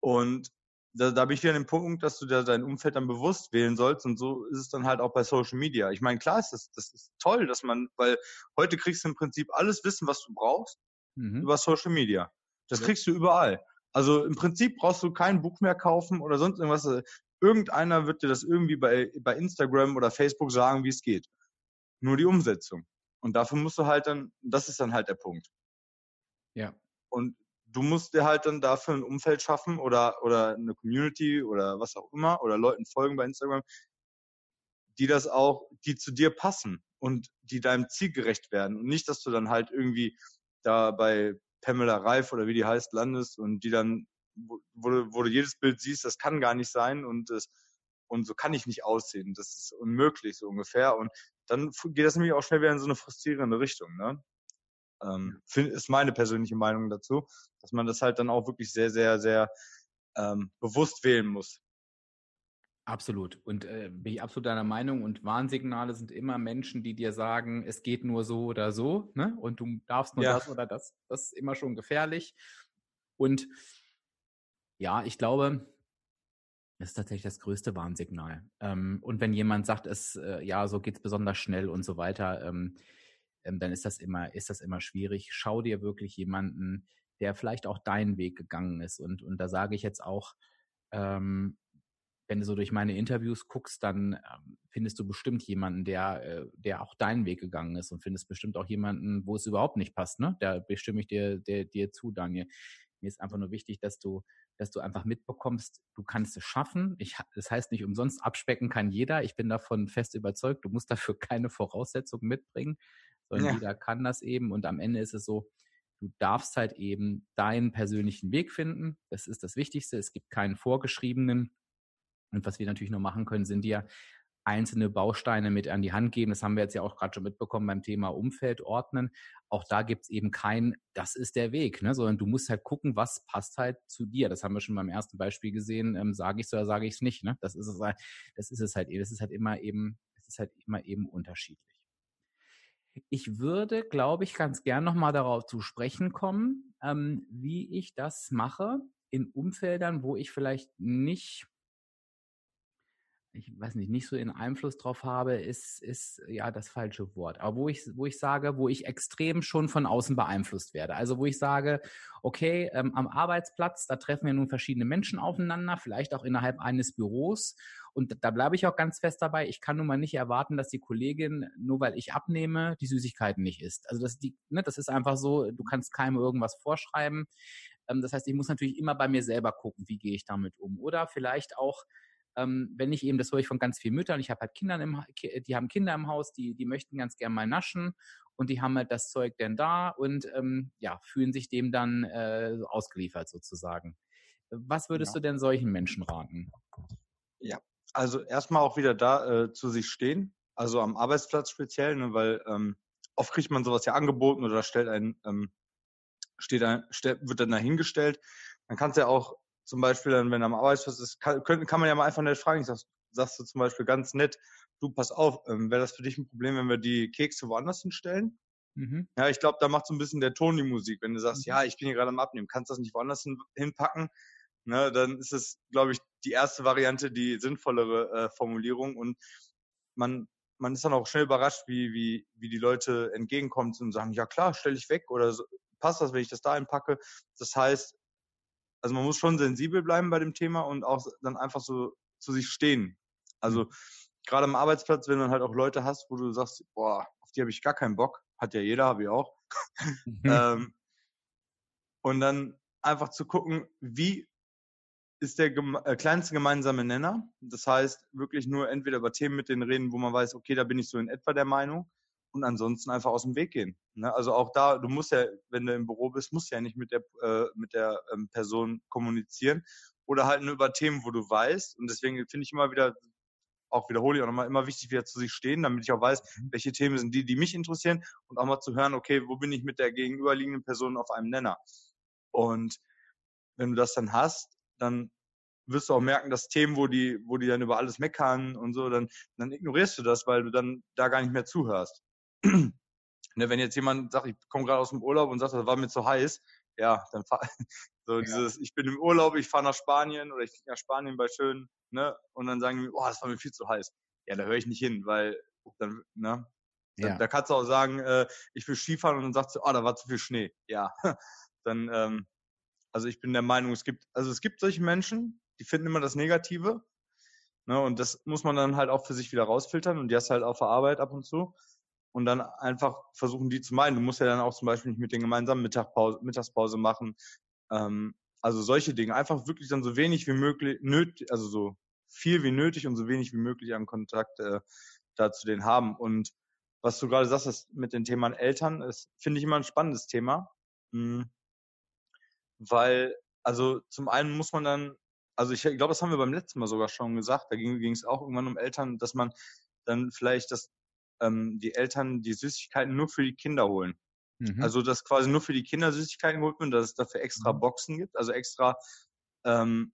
Und da, da bin ich wieder an dem Punkt, dass du da dein Umfeld dann bewusst wählen sollst und so ist es dann halt auch bei Social Media. Ich meine, klar ist das, das ist toll, dass man, weil heute kriegst du im Prinzip alles Wissen, was du brauchst, mhm. über Social Media. Das ja. kriegst du überall. Also im Prinzip brauchst du kein Buch mehr kaufen oder sonst irgendwas. Irgendeiner wird dir das irgendwie bei, bei Instagram oder Facebook sagen, wie es geht. Nur die Umsetzung. Und dafür musst du halt dann, das ist dann halt der Punkt. Ja. Und du musst dir halt dann dafür ein Umfeld schaffen oder, oder eine Community oder was auch immer oder Leuten folgen bei Instagram, die das auch, die zu dir passen und die deinem Ziel gerecht werden. Und nicht, dass du dann halt irgendwie da bei Pamela Reif oder wie die heißt landest und die dann, wo, wo, du, jedes Bild siehst, das kann gar nicht sein und das, und so kann ich nicht aussehen. Das ist unmöglich, so ungefähr. Und dann geht das nämlich auch schnell wieder in so eine frustrierende Richtung, ne? Ähm, ist meine persönliche Meinung dazu, dass man das halt dann auch wirklich sehr, sehr, sehr ähm, bewusst wählen muss. Absolut. Und äh, bin ich absolut deiner Meinung. Und Warnsignale sind immer Menschen, die dir sagen, es geht nur so oder so, ne? Und du darfst nur ja. das oder das. Das ist immer schon gefährlich. Und ja, ich glaube, das ist tatsächlich das größte Warnsignal. Ähm, und wenn jemand sagt, es äh, ja, so geht's besonders schnell und so weiter, ähm, ähm, dann ist das immer, ist das immer schwierig. Schau dir wirklich jemanden, der vielleicht auch deinen Weg gegangen ist. Und, und da sage ich jetzt auch, ähm, wenn du so durch meine Interviews guckst, dann ähm, findest du bestimmt jemanden, der, äh, der auch deinen Weg gegangen ist und findest bestimmt auch jemanden, wo es überhaupt nicht passt, ne? Da bestimme ich dir, dir, dir zu, Daniel. Mir ist einfach nur wichtig, dass du, dass du einfach mitbekommst, du kannst es schaffen. Ich, das heißt nicht umsonst, abspecken kann jeder. Ich bin davon fest überzeugt, du musst dafür keine Voraussetzungen mitbringen, sondern ja. jeder kann das eben. Und am Ende ist es so, du darfst halt eben deinen persönlichen Weg finden. Das ist das Wichtigste. Es gibt keinen vorgeschriebenen. Und was wir natürlich nur machen können, sind dir einzelne Bausteine mit an die Hand geben. Das haben wir jetzt ja auch gerade schon mitbekommen beim Thema Umfeld ordnen. Auch da gibt es eben kein, das ist der Weg, ne? sondern du musst halt gucken, was passt halt zu dir. Das haben wir schon beim ersten Beispiel gesehen. Ähm, sage ich es oder sage ich es nicht. Ne? Das ist es halt, das ist es halt eben. Das ist halt immer eben, das ist halt immer eben unterschiedlich. Ich würde, glaube ich, ganz gern nochmal darauf zu sprechen kommen, ähm, wie ich das mache in Umfeldern, wo ich vielleicht nicht ich weiß nicht, nicht so den Einfluss drauf habe, ist, ist ja das falsche Wort. Aber wo ich, wo ich sage, wo ich extrem schon von außen beeinflusst werde. Also wo ich sage, okay, ähm, am Arbeitsplatz, da treffen wir nun verschiedene Menschen aufeinander, vielleicht auch innerhalb eines Büros. Und da bleibe ich auch ganz fest dabei. Ich kann nun mal nicht erwarten, dass die Kollegin, nur weil ich abnehme, die Süßigkeiten nicht isst. Also das, die, ne, das ist einfach so, du kannst keinem irgendwas vorschreiben. Ähm, das heißt, ich muss natürlich immer bei mir selber gucken, wie gehe ich damit um. Oder vielleicht auch ähm, wenn ich eben, das höre ich von ganz vielen Müttern, ich habe halt Kinder im, die haben Kinder im Haus, die, die möchten ganz gern mal naschen und die haben halt das Zeug denn da und ähm, ja, fühlen sich dem dann äh, ausgeliefert sozusagen. Was würdest ja. du denn solchen Menschen raten? Ja, also erstmal auch wieder da äh, zu sich stehen, also am Arbeitsplatz speziell, ne, weil ähm, oft kriegt man sowas ja angeboten oder stellt ein, ähm, steht ein, wird dann dahingestellt. Man kann es ja auch zum Beispiel dann, wenn am Arbeitsplatz ist, kann, kann man ja mal einfach nett fragen. Ich sag, sagst du zum Beispiel ganz nett, du pass auf, ähm, wäre das für dich ein Problem, wenn wir die Kekse woanders hinstellen? Mhm. Ja, ich glaube, da macht so ein bisschen der Ton die Musik. Wenn du sagst, mhm. ja, ich bin hier gerade am Abnehmen, kannst du das nicht woanders hin, hinpacken? Ne, dann ist es, glaube ich, die erste Variante, die sinnvollere äh, Formulierung. Und man, man ist dann auch schnell überrascht, wie, wie, wie die Leute entgegenkommen und sagen, ja klar, stell ich weg oder so, passt das, wenn ich das da einpacke? Das heißt, also man muss schon sensibel bleiben bei dem Thema und auch dann einfach so zu sich stehen. Also mhm. gerade am Arbeitsplatz, wenn du halt auch Leute hast, wo du sagst, boah, auf die habe ich gar keinen Bock, hat ja jeder, habe ich auch. (laughs) Mhm. ähm, und dann einfach zu gucken, wie ist der äh, kleinste gemeinsame Nenner. Das heißt, wirklich nur entweder über Themen mit denen reden, wo man weiß, okay, da bin ich so in etwa der Meinung und ansonsten einfach aus dem Weg gehen. Ne? Also auch da, du musst ja, wenn du im Büro bist, musst ja nicht mit der, äh, mit der ähm, Person kommunizieren oder halt nur über Themen, wo du weißt. Und deswegen finde ich immer wieder, auch wiederhole ich auch nochmal, immer wichtig wieder zu sich stehen, damit ich auch weiß, mhm. welche Themen sind die, die mich interessieren und auch mal zu hören, okay, wo bin ich mit der gegenüberliegenden Person auf einem Nenner? Und wenn du das dann hast, dann wirst du auch merken, dass Themen, wo die, wo die dann über alles meckern und so, dann, dann ignorierst du das, weil du dann da gar nicht mehr zuhörst. (clears throat) ne, wenn jetzt jemand sagt, ich komme gerade aus dem Urlaub und sagt, das war mir zu heiß, ja, dann fahr, (laughs) so ja. dieses, ich bin im Urlaub, ich fahre nach Spanien oder ich fliege nach Spanien bei schön, ne, und dann sagen die, oh, das war mir viel zu heiß. Ja, da höre ich nicht hin, weil dann, ne, ja. da, da kannst du auch sagen, äh, ich will Skifahren und dann sagst du, oh, da war zu viel Schnee. Ja, (laughs) dann, ähm, also ich bin der Meinung, es gibt, also es gibt solche Menschen, die finden immer das Negative, ne, und das muss man dann halt auch für sich wieder rausfiltern und die hast halt auf der Arbeit ab und zu und dann einfach versuchen, die zu meinen. Du musst ja dann auch zum Beispiel nicht mit denen gemeinsam Mittagpause, Mittagspause machen. Ähm, also solche Dinge. Einfach wirklich dann so wenig wie möglich, nötig, also so viel wie nötig und so wenig wie möglich an Kontakt äh, da zu denen haben. Und was du gerade sagst, das mit den Themen Eltern, ist, finde ich immer ein spannendes Thema. Mhm. Weil, also zum einen muss man dann, also ich glaube, das haben wir beim letzten Mal sogar schon gesagt, da ging es auch irgendwann um Eltern, dass man dann vielleicht das ähm, die Eltern die Süßigkeiten nur für die Kinder holen. Mhm. Also dass quasi nur für die Kinder Süßigkeiten geholt werden, dass es dafür extra mhm. Boxen gibt, also extra ähm,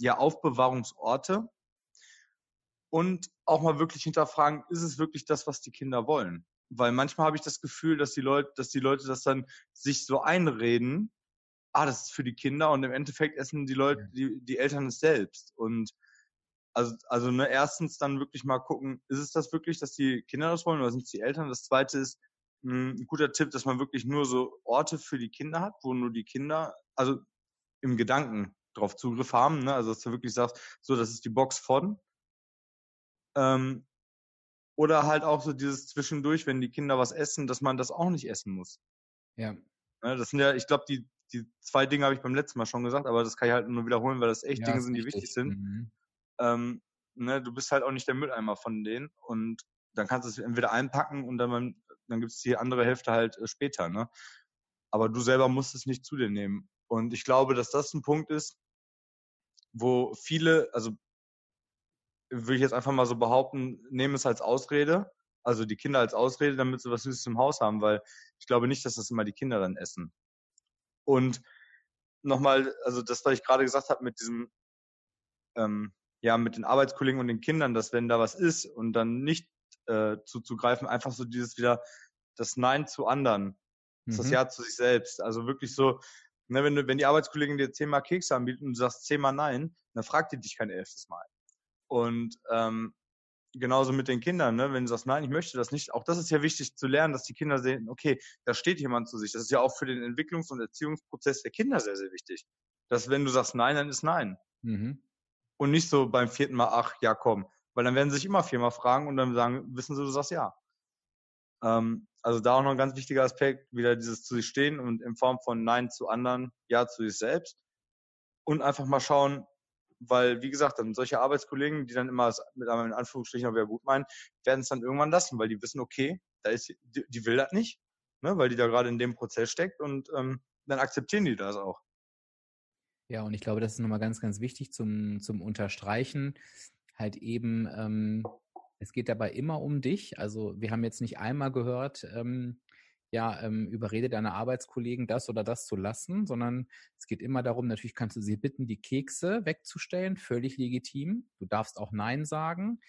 ja Aufbewahrungsorte und auch mal wirklich hinterfragen, ist es wirklich das, was die Kinder wollen? Weil manchmal habe ich das Gefühl, dass die Leute, dass die Leute das dann sich so einreden, ah, das ist für die Kinder und im Endeffekt essen die Leute, die, die Eltern es selbst. Und also, also ne, erstens dann wirklich mal gucken, ist es das wirklich, dass die Kinder das wollen oder sind es die Eltern? Das zweite ist hm, ein guter Tipp, dass man wirklich nur so Orte für die Kinder hat, wo nur die Kinder, also im Gedanken, drauf Zugriff haben. Ne? Also dass du wirklich sagst, so, das ist die Box von. Ähm, oder halt auch so dieses Zwischendurch, wenn die Kinder was essen, dass man das auch nicht essen muss. Ja. Ne? Das sind ja, ich glaube, die, die zwei Dinge habe ich beim letzten Mal schon gesagt, aber das kann ich halt nur wiederholen, weil das echt ja, Dinge sind, die wichtig sind. Mhm. Ähm, ne, du bist halt auch nicht der Mülleimer von denen und dann kannst du es entweder einpacken und dann, dann gibt es die andere Hälfte halt äh, später. Ne? Aber du selber musst es nicht zu dir nehmen. Und ich glaube, dass das ein Punkt ist, wo viele, also würde ich jetzt einfach mal so behaupten, nehmen es als Ausrede, also die Kinder als Ausrede, damit sie was Süßes im Haus haben, weil ich glaube nicht, dass das immer die Kinder dann essen. Und nochmal, also das, was ich gerade gesagt habe mit diesem, ähm, ja, mit den Arbeitskollegen und den Kindern, dass wenn da was ist und dann nicht äh, zuzugreifen, einfach so dieses wieder das Nein zu anderen, mhm. das Ja zu sich selbst. Also wirklich so, ne, wenn, du, wenn die Arbeitskollegen dir zehnmal Kekse anbieten und du sagst zehnmal Nein, dann fragt die dich kein elftes Mal. Und ähm, genauso mit den Kindern, ne? wenn du sagst, nein, ich möchte das nicht. Auch das ist ja wichtig zu lernen, dass die Kinder sehen, okay, da steht jemand zu sich. Das ist ja auch für den Entwicklungs- und Erziehungsprozess der Kinder sehr, sehr wichtig. Dass wenn du sagst nein, dann ist nein. Mhm. Und nicht so beim vierten Mal, ach, ja, komm. Weil dann werden sie sich immer viermal fragen und dann sagen, wissen sie, du sagst ja. Ähm, also da auch noch ein ganz wichtiger Aspekt, wieder dieses zu sich stehen und in Form von Nein zu anderen, Ja zu sich selbst. Und einfach mal schauen, weil, wie gesagt, dann solche Arbeitskollegen, die dann immer mit einem in Anführungsstrichen wieder gut meinen, werden es dann irgendwann lassen, weil die wissen, okay, da ist, die, die will das nicht, ne, weil die da gerade in dem Prozess steckt und ähm, dann akzeptieren die das auch. Ja, und ich glaube, das ist nochmal ganz, ganz wichtig zum, zum Unterstreichen. Halt eben, ähm, es geht dabei immer um dich. Also wir haben jetzt nicht einmal gehört, ähm, ja, ähm, überrede deine Arbeitskollegen, das oder das zu lassen, sondern es geht immer darum, natürlich kannst du sie bitten, die Kekse wegzustellen, völlig legitim. Du darfst auch Nein sagen.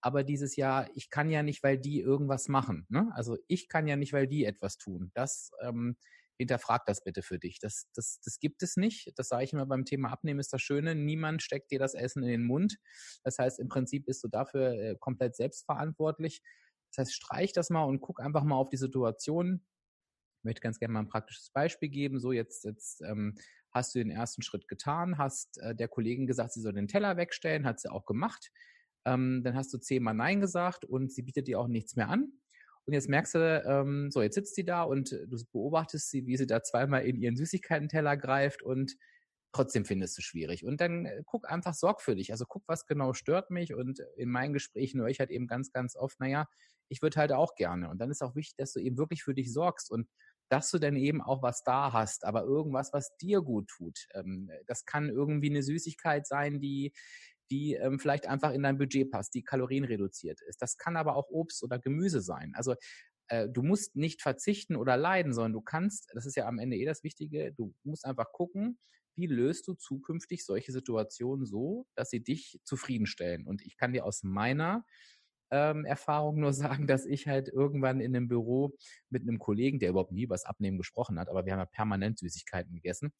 Aber dieses Jahr, ich kann ja nicht, weil die irgendwas machen. Ne? Also ich kann ja nicht, weil die etwas tun. Das ähm, hinterfrag das bitte für dich. Das, das, das gibt es nicht. Das sage ich immer beim Thema Abnehmen ist das Schöne. Niemand steckt dir das Essen in den Mund. Das heißt, im Prinzip bist du dafür äh, komplett selbstverantwortlich. Das heißt, streich das mal und guck einfach mal auf die Situation. Ich möchte ganz gerne mal ein praktisches Beispiel geben. So, jetzt, jetzt ähm, hast du den ersten Schritt getan, hast äh, der Kollegin gesagt, sie soll den Teller wegstellen, hat sie auch gemacht. Ähm, dann hast du zehnmal Nein gesagt und sie bietet dir auch nichts mehr an. Und jetzt merkst du, ähm, so, jetzt sitzt sie da und du beobachtest sie, wie sie da zweimal in ihren Süßigkeiten-Teller greift und trotzdem findest du schwierig. Und dann äh, guck einfach sorgfältig. Also guck, was genau stört mich. Und in meinen Gesprächen höre ich halt eben ganz, ganz oft, naja, ich würde halt auch gerne. Und dann ist auch wichtig, dass du eben wirklich für dich sorgst und dass du dann eben auch was da hast, aber irgendwas, was dir gut tut. Ähm, das kann irgendwie eine Süßigkeit sein, die die ähm, vielleicht einfach in dein Budget passt, die kalorienreduziert ist. Das kann aber auch Obst oder Gemüse sein. Also äh, du musst nicht verzichten oder leiden, sondern du kannst, das ist ja am Ende eh das Wichtige, du musst einfach gucken, wie löst du zukünftig solche Situationen so, dass sie dich zufriedenstellen? Und ich kann dir aus meiner ähm, Erfahrung nur (laughs) sagen, dass ich halt irgendwann in einem Büro mit einem Kollegen, der überhaupt nie über das Abnehmen gesprochen hat, aber wir haben ja permanent Süßigkeiten gegessen.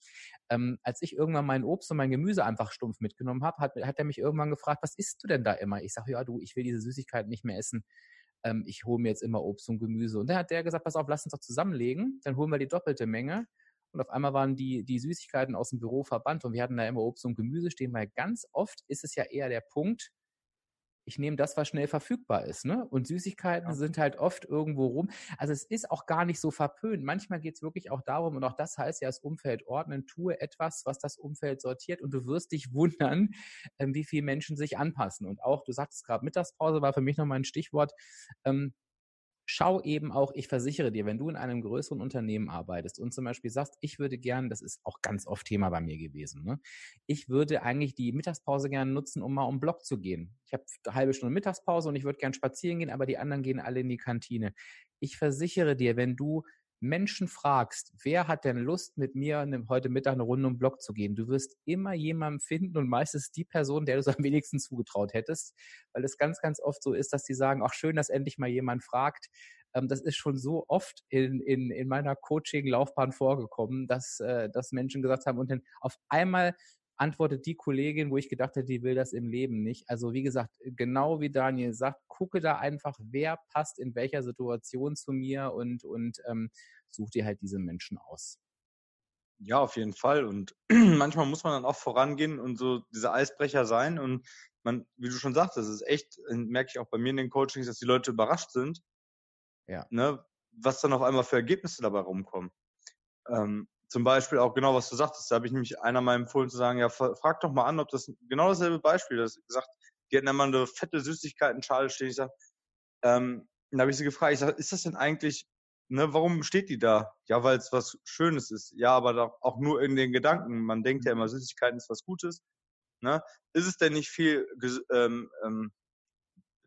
Ähm, als ich irgendwann mein Obst und mein Gemüse einfach stumpf mitgenommen habe, hat, hat er mich irgendwann gefragt, was isst du denn da immer? Ich sage, ja du, ich will diese Süßigkeiten nicht mehr essen. Ähm, ich hole mir jetzt immer Obst und Gemüse. Und dann hat der gesagt, pass auf, lass uns doch zusammenlegen, dann holen wir die doppelte Menge und auf einmal waren die, die Süßigkeiten aus dem Büro verbannt und wir hatten da immer Obst und Gemüse stehen, weil ganz oft ist es ja eher der Punkt, ich nehme das, was schnell verfügbar ist. Ne? Und Süßigkeiten ja. sind halt oft irgendwo rum. Also es ist auch gar nicht so verpönt. Manchmal geht es wirklich auch darum, und auch das heißt ja, das Umfeld ordnen, tue etwas, was das Umfeld sortiert und du wirst dich (laughs) wundern, ähm, wie viele Menschen sich anpassen. Und auch, du sagtest gerade, Mittagspause war für mich nochmal ein Stichwort. Ähm, schau eben auch, ich versichere dir, wenn du in einem größeren Unternehmen arbeitest und zum Beispiel sagst, ich würde gern, das ist auch ganz oft Thema bei mir gewesen, ne? ich würde eigentlich die Mittagspause gerne nutzen, um mal um Block zu gehen. Ich habe eine halbe Stunde Mittagspause und ich würde gern spazieren gehen, aber die anderen gehen alle in die Kantine. Ich versichere dir, wenn du Menschen fragst, wer hat denn Lust, mit mir heute Mittag eine Runde um Block zu gehen, du wirst immer jemanden finden und meistens die Person, der du es am wenigsten zugetraut hättest, weil es ganz, ganz oft so ist, dass die sagen, ach schön, dass endlich mal jemand fragt. Ähm, das ist schon so oft in, in, in meiner Coaching-Laufbahn vorgekommen, dass, äh, dass Menschen gesagt haben und dann auf einmal antwortet die Kollegin, wo ich gedacht hätte, die will das im Leben nicht. Also wie gesagt, genau wie Daniel sagt, gucke da einfach, wer passt in welcher Situation zu mir und, und ähm, such dir halt diese Menschen aus. Ja, auf jeden Fall. Und (clears throat) manchmal muss man dann auch vorangehen und so dieser Eisbrecher sein. Und man, wie du schon sagst, das ist echt, merke ich auch bei mir in den Coachings, dass die Leute überrascht sind. Ja. Ne, was dann auf einmal für Ergebnisse dabei rumkommen. Ähm, zum Beispiel auch genau, was du sagtest, da habe ich nämlich einer mal empfohlen zu sagen, ja, frag doch mal an, ob das genau dasselbe Beispiel ist. gesagt, die hatten einmal eine fette Süßigkeiten-Schale stehen. Ich sag, ähm, dann habe ich sie gefragt, ich sag, ist das denn eigentlich, ne, warum steht die da? Ja, weil es was Schönes ist. Ja, aber auch nur in den Gedanken. Man denkt ja immer, Süßigkeiten ist was Gutes. Ne? Ist es denn nicht viel, ähm, ähm,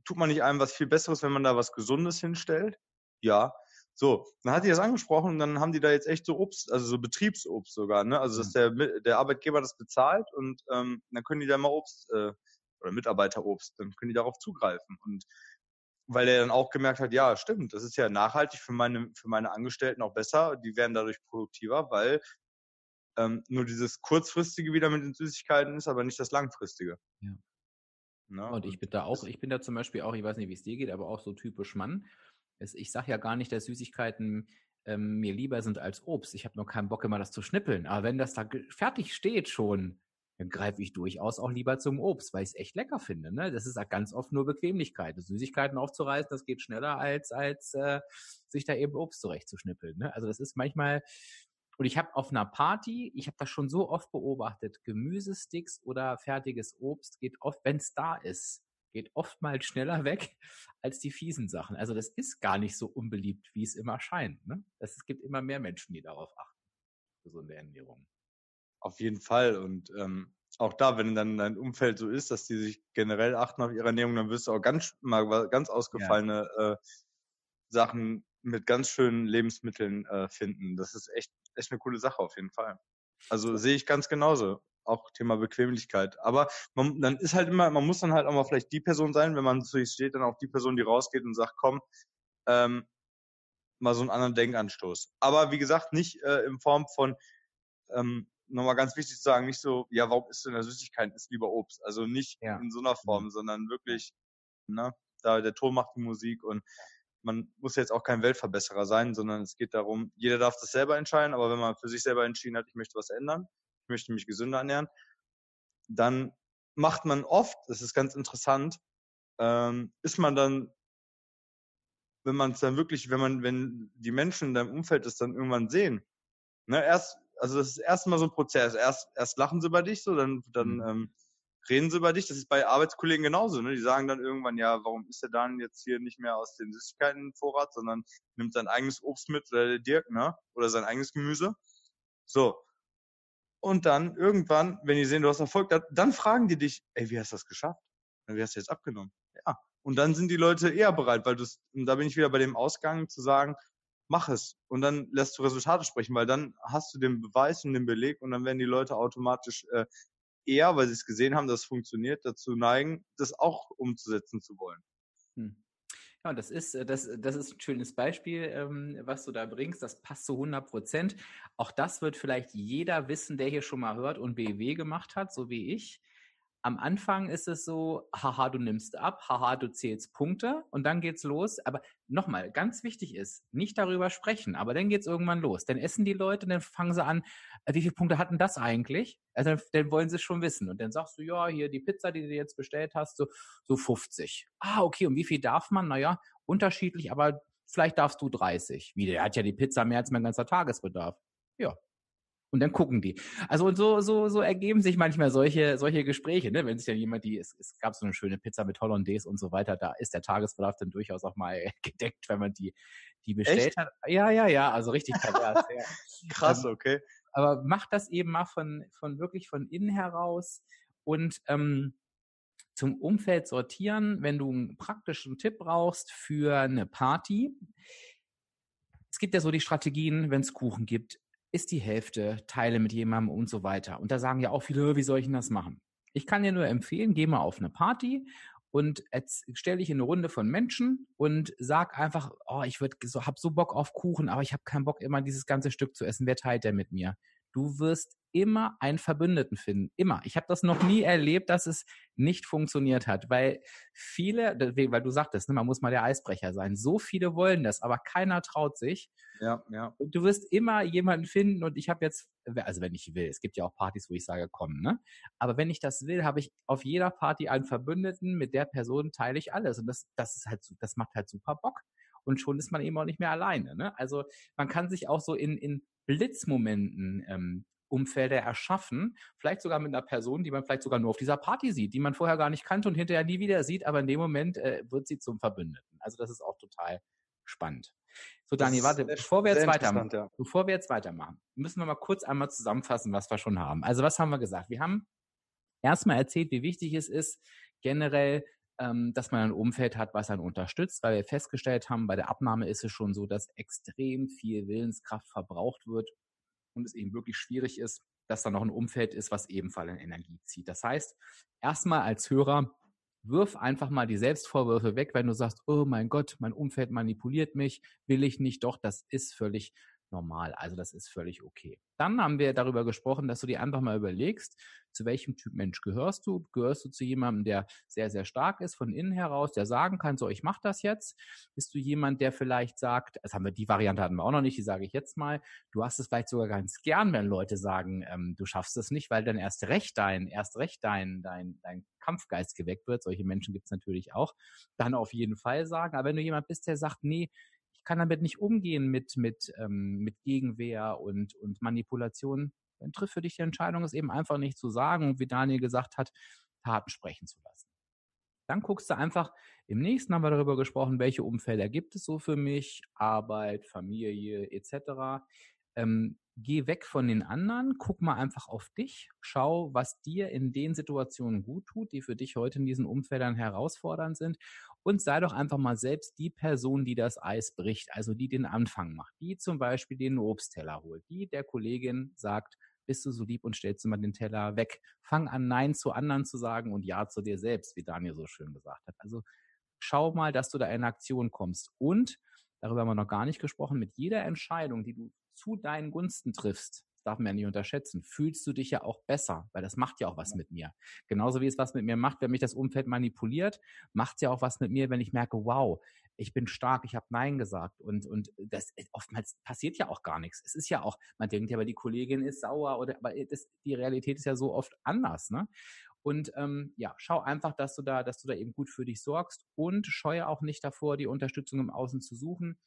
tut man nicht einem was viel Besseres, wenn man da was Gesundes hinstellt? Ja. So, dann hat die das angesprochen und dann haben die da jetzt echt so Obst, also so Betriebsobst sogar, ne? Also dass mhm. der, der Arbeitgeber das bezahlt und ähm, dann können die da mal Obst äh, oder Mitarbeiterobst, dann können die darauf zugreifen. Und weil er dann auch gemerkt hat, ja, stimmt, das ist ja nachhaltig für meine, für meine Angestellten auch besser, die werden dadurch produktiver, weil ähm, nur dieses kurzfristige wieder mit den Süßigkeiten ist, aber nicht das langfristige. Ja. Na, und ich bin da auch, ich bin da zum Beispiel auch, ich weiß nicht, wie es dir geht, aber auch so typisch Mann ich sage ja gar nicht, dass Süßigkeiten ähm, mir lieber sind als Obst. Ich habe nur keinen Bock, immer das zu schnippeln. Aber wenn das da fertig steht schon, dann greife ich durchaus auch lieber zum Obst, weil ich es echt lecker finde. Ne? Das ist ganz oft nur Bequemlichkeit. Süßigkeiten aufzureißen, das geht schneller als als äh, sich da eben Obst zurechtzuschnippeln. Ne? Also das ist manchmal und ich habe auf einer Party, ich habe das schon so oft beobachtet, Gemüsesticks oder fertiges Obst geht oft, wenn es da ist, geht oftmals schneller (laughs) weg als die fiesen Sachen. Also das ist gar nicht so unbeliebt, wie es immer scheint. Ne? Es gibt immer mehr Menschen, die darauf achten, gesunde Ernährung. Auf jeden Fall. Und ähm, auch da, wenn dann dein Umfeld so ist, dass die sich generell achten auf ihre Ernährung, dann wirst du auch ganz mal ganz ausgefallene ja. äh, Sachen mit ganz schönen Lebensmitteln äh, finden. Das ist echt, echt eine coole Sache auf jeden Fall. Also sehe ich ganz genauso auch Thema Bequemlichkeit. Aber man, dann ist halt immer, man muss dann halt auch mal vielleicht die Person sein, wenn man zu sich steht, dann auch die Person, die rausgeht und sagt, komm, ähm, mal so einen anderen Denkanstoß. Aber wie gesagt, nicht äh, in Form von, ähm, nochmal ganz wichtig zu sagen, nicht so, ja, warum isst du in der Süßigkeit, ist lieber Obst. Also nicht ja. in so einer Form, mhm. sondern wirklich, ne, da der Ton macht die Musik und man muss jetzt auch kein Weltverbesserer sein, sondern es geht darum, jeder darf das selber entscheiden, aber wenn man für sich selber entschieden hat, ich möchte was ändern, möchte mich gesünder ernähren, dann macht man oft, das ist ganz interessant, ähm, ist man dann, wenn man es dann wirklich, wenn man, wenn die Menschen in deinem Umfeld das dann irgendwann sehen, ne, erst, also das ist erstmal so ein Prozess. Erst, erst lachen sie über dich so, dann, dann mhm. ähm, reden sie über dich. Das ist bei Arbeitskollegen genauso. Ne? Die sagen dann irgendwann, ja, warum ist der dann jetzt hier nicht mehr aus den Süßigkeiten-Vorrat, sondern nimmt sein eigenes Obst mit oder der Dirk, ne? Oder sein eigenes Gemüse. So. Und dann irgendwann, wenn die sehen, du hast Erfolg, dann fragen die dich, ey, wie hast du das geschafft? Wie hast du jetzt abgenommen? Ja. Und dann sind die Leute eher bereit, weil du da bin ich wieder bei dem Ausgang zu sagen, mach es. Und dann lässt du Resultate sprechen, weil dann hast du den Beweis und den Beleg und dann werden die Leute automatisch äh, eher, weil sie es gesehen haben, dass es funktioniert, dazu neigen, das auch umzusetzen zu wollen. Hm. Ja, das ist, äh, das, das ist ein schönes Beispiel, ähm, was du da bringst. Das passt zu 100 Prozent. Auch das wird vielleicht jeder wissen, der hier schon mal hört und BW gemacht hat, so wie ich am Anfang ist es so, haha, du nimmst ab, haha, du zählst Punkte und dann geht's los. Aber nochmal, ganz wichtig ist, nicht darüber sprechen, aber dann geht's irgendwann los. Dann essen die Leute, dann fangen sie an, äh, wie viele Punkte hatten das eigentlich? Also dann wollen sie es schon wissen. Und dann sagst du, ja, hier die Pizza, die du jetzt bestellt hast, so, so 50. Ah, okay, und wie viel darf man? Naja, unterschiedlich, aber vielleicht darfst du 30. Wie, der hat ja die Pizza mehr als mein ganzer Tagesbedarf. Ja, und dann gucken die. Also und so, so, so ergeben sich manchmal solche, solche Gespräche, ne? Wenn sich dann jemand, die, es, es gab so eine schöne Pizza mit Hollandaise und so weiter, da ist der Tagesbedarf dann durchaus auch mal (laughs) gedeckt, wenn man die, die bestellt Echt? hat. Ja, ja, ja, also richtig pervers. ja. (laughs) Krass, ähm, okay. Aber macht das eben mal von, von wirklich von innen heraus und ähm, zum Umfeld sortieren, wenn du einen praktischen Tipp brauchst für eine Party. Es gibt ja so die Strategien, wenn es Kuchen gibt, ist die Hälfte, teile mit jemandem und so weiter. Und da sagen ja auch viele, wie soll ich denn das machen? Ich kann dir nur empfehlen, geh mal auf eine Party und stell dich in eine Runde von Menschen und sag einfach, oh, ich würd, so, hab so Bock auf Kuchen, aber ich habe keinen Bock, immer dieses ganze Stück zu essen. Wer teilt der mit mir? Du wirst immer einen Verbündeten finden. Immer. Ich habe das noch nie erlebt, dass es nicht funktioniert hat, weil viele, weil du sagtest, ne, man muss mal der Eisbrecher sein. So viele wollen das, aber keiner traut sich. Ja, ja. Und du wirst immer jemanden finden und ich habe jetzt, also wenn ich will, es gibt ja auch Partys, wo ich sage, komm, ne? Aber wenn ich das will, habe ich auf jeder Party einen Verbündeten, mit der Person teile ich alles und das, das ist halt, das macht halt super Bock und schon ist man eben auch nicht mehr alleine. Ne? Also man kann sich auch so in, in Blitzmomenten ähm, Umfelder erschaffen, vielleicht sogar mit einer Person, die man vielleicht sogar nur auf dieser Party sieht, die man vorher gar nicht kannte und hinterher nie wieder sieht, aber in dem Moment äh, wird sie zum Verbündeten. Also das ist auch total spannend. So, Dani, warte, bevor wir jetzt weitermachen, ja. bevor wir jetzt weitermachen, müssen wir mal kurz einmal zusammenfassen, was wir schon haben. Also was haben wir gesagt? Wir haben erstmal erzählt, wie wichtig es ist, generell ähm, dass man ein Umfeld hat, was einen unterstützt, weil wir festgestellt haben, bei der Abnahme ist es schon so, dass extrem viel Willenskraft verbraucht wird und es eben wirklich schwierig ist, dass da noch ein Umfeld ist, was ebenfalls Energie zieht. Das heißt, erstmal als Hörer, wirf einfach mal die Selbstvorwürfe weg, wenn du sagst, oh mein Gott, mein Umfeld manipuliert mich, will ich nicht, doch, das ist völlig normal. Also das ist völlig okay. Dann haben wir darüber gesprochen, dass du dir einfach mal überlegst, zu welchem Typ Mensch gehörst du? Gehörst du zu jemandem, der sehr, sehr stark ist von innen heraus, der sagen kann, so, ich mache das jetzt? Bist du jemand, der vielleicht sagt, das haben wir, die Variante hatten wir auch noch nicht, die sage ich jetzt mal, du hast es vielleicht sogar ganz gern, wenn Leute sagen, ähm, du schaffst es nicht, weil dann erst recht dein, erst recht dein, dein, dein Kampfgeist geweckt wird. Solche Menschen gibt es natürlich auch. Dann auf jeden Fall sagen. Aber wenn du jemand bist, der sagt, nee, kann damit nicht umgehen mit, mit, ähm, mit Gegenwehr und, und Manipulation, dann trifft für dich die Entscheidung, es eben einfach nicht zu sagen und wie Daniel gesagt hat, Taten sprechen zu lassen. Dann guckst du einfach, im nächsten haben wir darüber gesprochen, welche Umfelder gibt es so für mich, Arbeit, Familie etc. Ähm, geh weg von den anderen, guck mal einfach auf dich, schau, was dir in den Situationen gut tut, die für dich heute in diesen Umfeldern herausfordernd sind und sei doch einfach mal selbst die Person, die das Eis bricht, also die den Anfang macht, die zum Beispiel den Obstteller holt, die der Kollegin sagt, bist du so lieb und stellst immer den Teller weg. Fang an, Nein zu anderen zu sagen und Ja zu dir selbst, wie Daniel so schön gesagt hat. Also schau mal, dass du da in Aktion kommst. Und, darüber haben wir noch gar nicht gesprochen, mit jeder Entscheidung, die du zu deinen Gunsten triffst, darf man ja nicht unterschätzen, fühlst du dich ja auch besser, weil das macht ja auch was mit mir. Genauso wie es was mit mir macht, wenn mich das Umfeld manipuliert, macht es ja auch was mit mir, wenn ich merke, wow, ich bin stark, ich habe Nein gesagt. Und, und das oftmals passiert ja auch gar nichts. Es ist ja auch, man denkt ja, aber die Kollegin ist sauer oder aber das, die Realität ist ja so oft anders, ne? Und ähm, ja, schau einfach, dass du da, dass du da eben gut für dich sorgst und scheue auch nicht davor, die Unterstützung im Außen zu suchen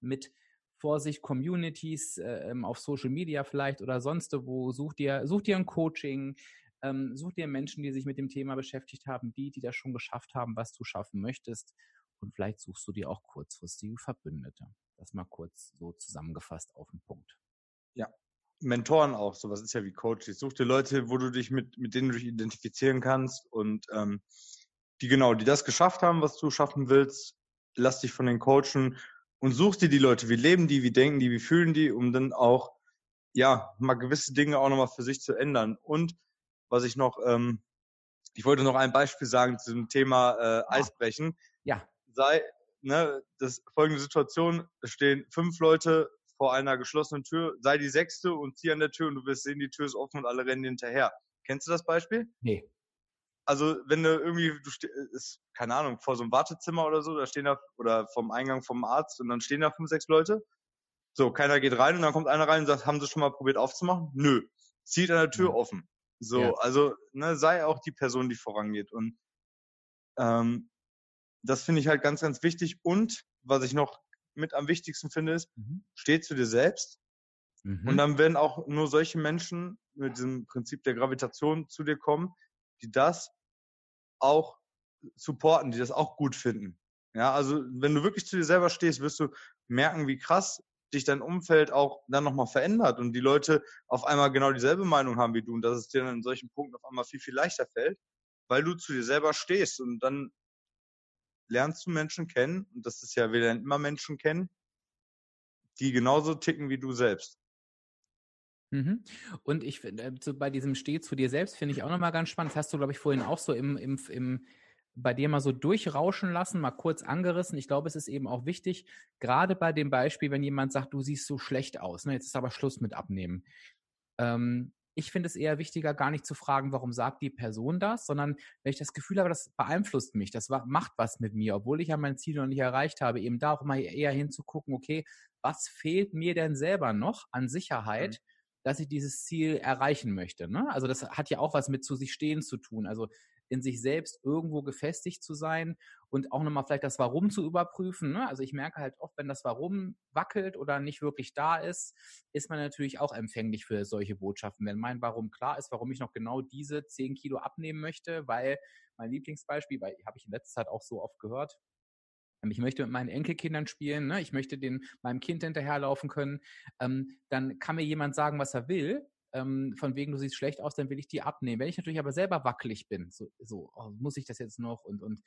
mit Vorsicht Communities äh, ähm, auf Social Media vielleicht oder sonst wo. Such dir, such dir ein Coaching, ähm, such dir Menschen, die sich mit dem Thema beschäftigt haben, die, die das schon geschafft haben, was du schaffen möchtest. Und vielleicht suchst du dir auch kurzfristige Verbündete. Das mal kurz so zusammengefasst auf den Punkt. Ja, Mentoren auch, sowas ist ja wie Coaches. Such dir Leute, wo du dich mit, mit denen du dich identifizieren kannst und ähm, die genau, die das geschafft haben, was du schaffen willst. Lass dich von den coachen und suchst dir die Leute, wie leben die, wie denken die, wie fühlen die, um dann auch, ja, mal gewisse Dinge auch nochmal für sich zu ändern. Und was ich noch, ähm, ich wollte noch ein Beispiel sagen zu dem Thema äh, Eisbrechen. Ja. Sei, ne, das folgende Situation, es stehen fünf Leute vor einer geschlossenen Tür, sei die sechste und zieh an der Tür und du wirst sehen, die Tür ist offen und alle rennen hinterher. Kennst du das Beispiel? Nee also wenn du irgendwie, du ist, keine Ahnung, vor so einem Wartezimmer oder so, da stehen da, oder vom Eingang vom Arzt und dann stehen da fünf, sechs Leute. So, keiner geht rein und dann kommt einer rein und sagt, haben sie schon mal probiert aufzumachen? Nö. Zieht an der Tür ja. offen. So, ja. also, ne, sei auch die Person, die vorangeht. Und ähm, das finde ich halt ganz, ganz wichtig. Und was ich noch mit am wichtigsten finde, ist, mhm. steh zu dir selbst. Mhm. Und dann werden auch nur solche Menschen mit diesem Prinzip der Gravitation zu dir kommen, die das auch supporten, die das auch gut finden. Ja, also wenn du wirklich zu dir selber stehst, wirst du merken, wie krass dich dein Umfeld auch dann nochmal verändert und die Leute auf einmal genau dieselbe Meinung haben wie du und dass es dir dann in solchen Punkten auf einmal viel, viel leichter fällt, weil du zu dir selber stehst und dann lernst du Menschen kennen und das ist ja, wir lernen immer Menschen kennen, die genauso ticken wie du selbst. Mhm. Und ich finde, so bei diesem Steh zu dir selbst finde ich auch nochmal ganz spannend. Das hast du, glaube ich, vorhin auch so im, im, im, bei dir mal so durchrauschen lassen, mal kurz angerissen. Ich glaube, es ist eben auch wichtig, gerade bei dem Beispiel, wenn jemand sagt, du siehst so schlecht aus, ne, jetzt ist aber Schluss mit abnehmen. Ähm, ich finde es eher wichtiger, gar nicht zu fragen, warum sagt die Person das, sondern wenn ich das Gefühl habe, das beeinflusst mich, das macht was mit mir, obwohl ich ja mein Ziel noch nicht erreicht habe, eben da auch mal eher hinzugucken, okay, was fehlt mir denn selber noch an Sicherheit, mhm. Dass ich dieses Ziel erreichen möchte. Ne? Also das hat ja auch was mit zu sich stehen zu tun. Also in sich selbst irgendwo gefestigt zu sein und auch nochmal vielleicht das Warum zu überprüfen. Ne? Also ich merke halt oft, wenn das Warum wackelt oder nicht wirklich da ist, ist man natürlich auch empfänglich für solche Botschaften. Wenn mein Warum klar ist, warum ich noch genau diese 10 Kilo abnehmen möchte, weil mein Lieblingsbeispiel, weil habe ich in letzter Zeit auch so oft gehört, ich möchte mit meinen Enkelkindern spielen, ne? ich möchte den, meinem Kind hinterherlaufen können, ähm, dann kann mir jemand sagen, was er will, ähm, von wegen, du siehst schlecht aus, dann will ich die abnehmen. Wenn ich natürlich aber selber wackelig bin, so, so oh, muss ich das jetzt noch und, und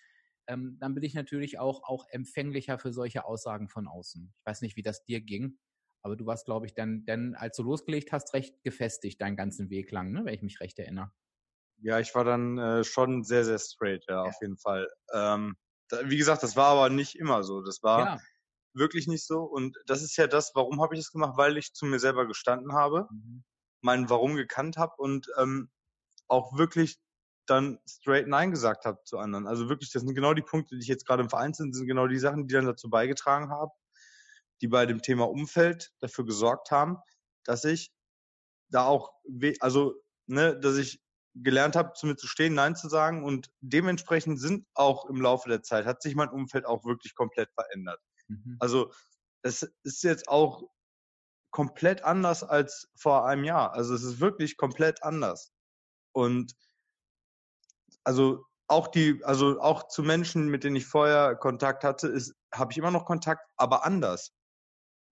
ähm, dann bin ich natürlich auch, auch empfänglicher für solche Aussagen von außen. Ich weiß nicht, wie das dir ging, aber du warst, glaube ich, dann, dann, als du losgelegt hast, recht gefestigt deinen ganzen Weg lang, ne? wenn ich mich recht erinnere. Ja, ich war dann äh, schon sehr, sehr straight, ja, ja. auf jeden Fall. Ähm, wie gesagt, das war aber nicht immer so. Das war ja. wirklich nicht so. Und das ist ja das, warum habe ich das gemacht? Weil ich zu mir selber gestanden habe. Mhm mein Warum gekannt habe und ähm, auch wirklich dann straight Nein gesagt habe zu anderen. Also wirklich, das sind genau die Punkte, die ich jetzt gerade im Verein sind, sind genau die Sachen, die dann dazu beigetragen haben, die bei dem Thema Umfeld dafür gesorgt haben, dass ich da auch, also, ne, dass ich gelernt habe, zu mir zu stehen, Nein zu sagen und dementsprechend sind auch im Laufe der Zeit, hat sich mein Umfeld auch wirklich komplett verändert. Mhm. Also, es ist jetzt auch komplett anders als vor einem Jahr. Also es ist wirklich komplett anders. Und also auch die, also auch zu Menschen, mit denen ich vorher Kontakt hatte, ist, habe ich immer noch Kontakt, aber anders.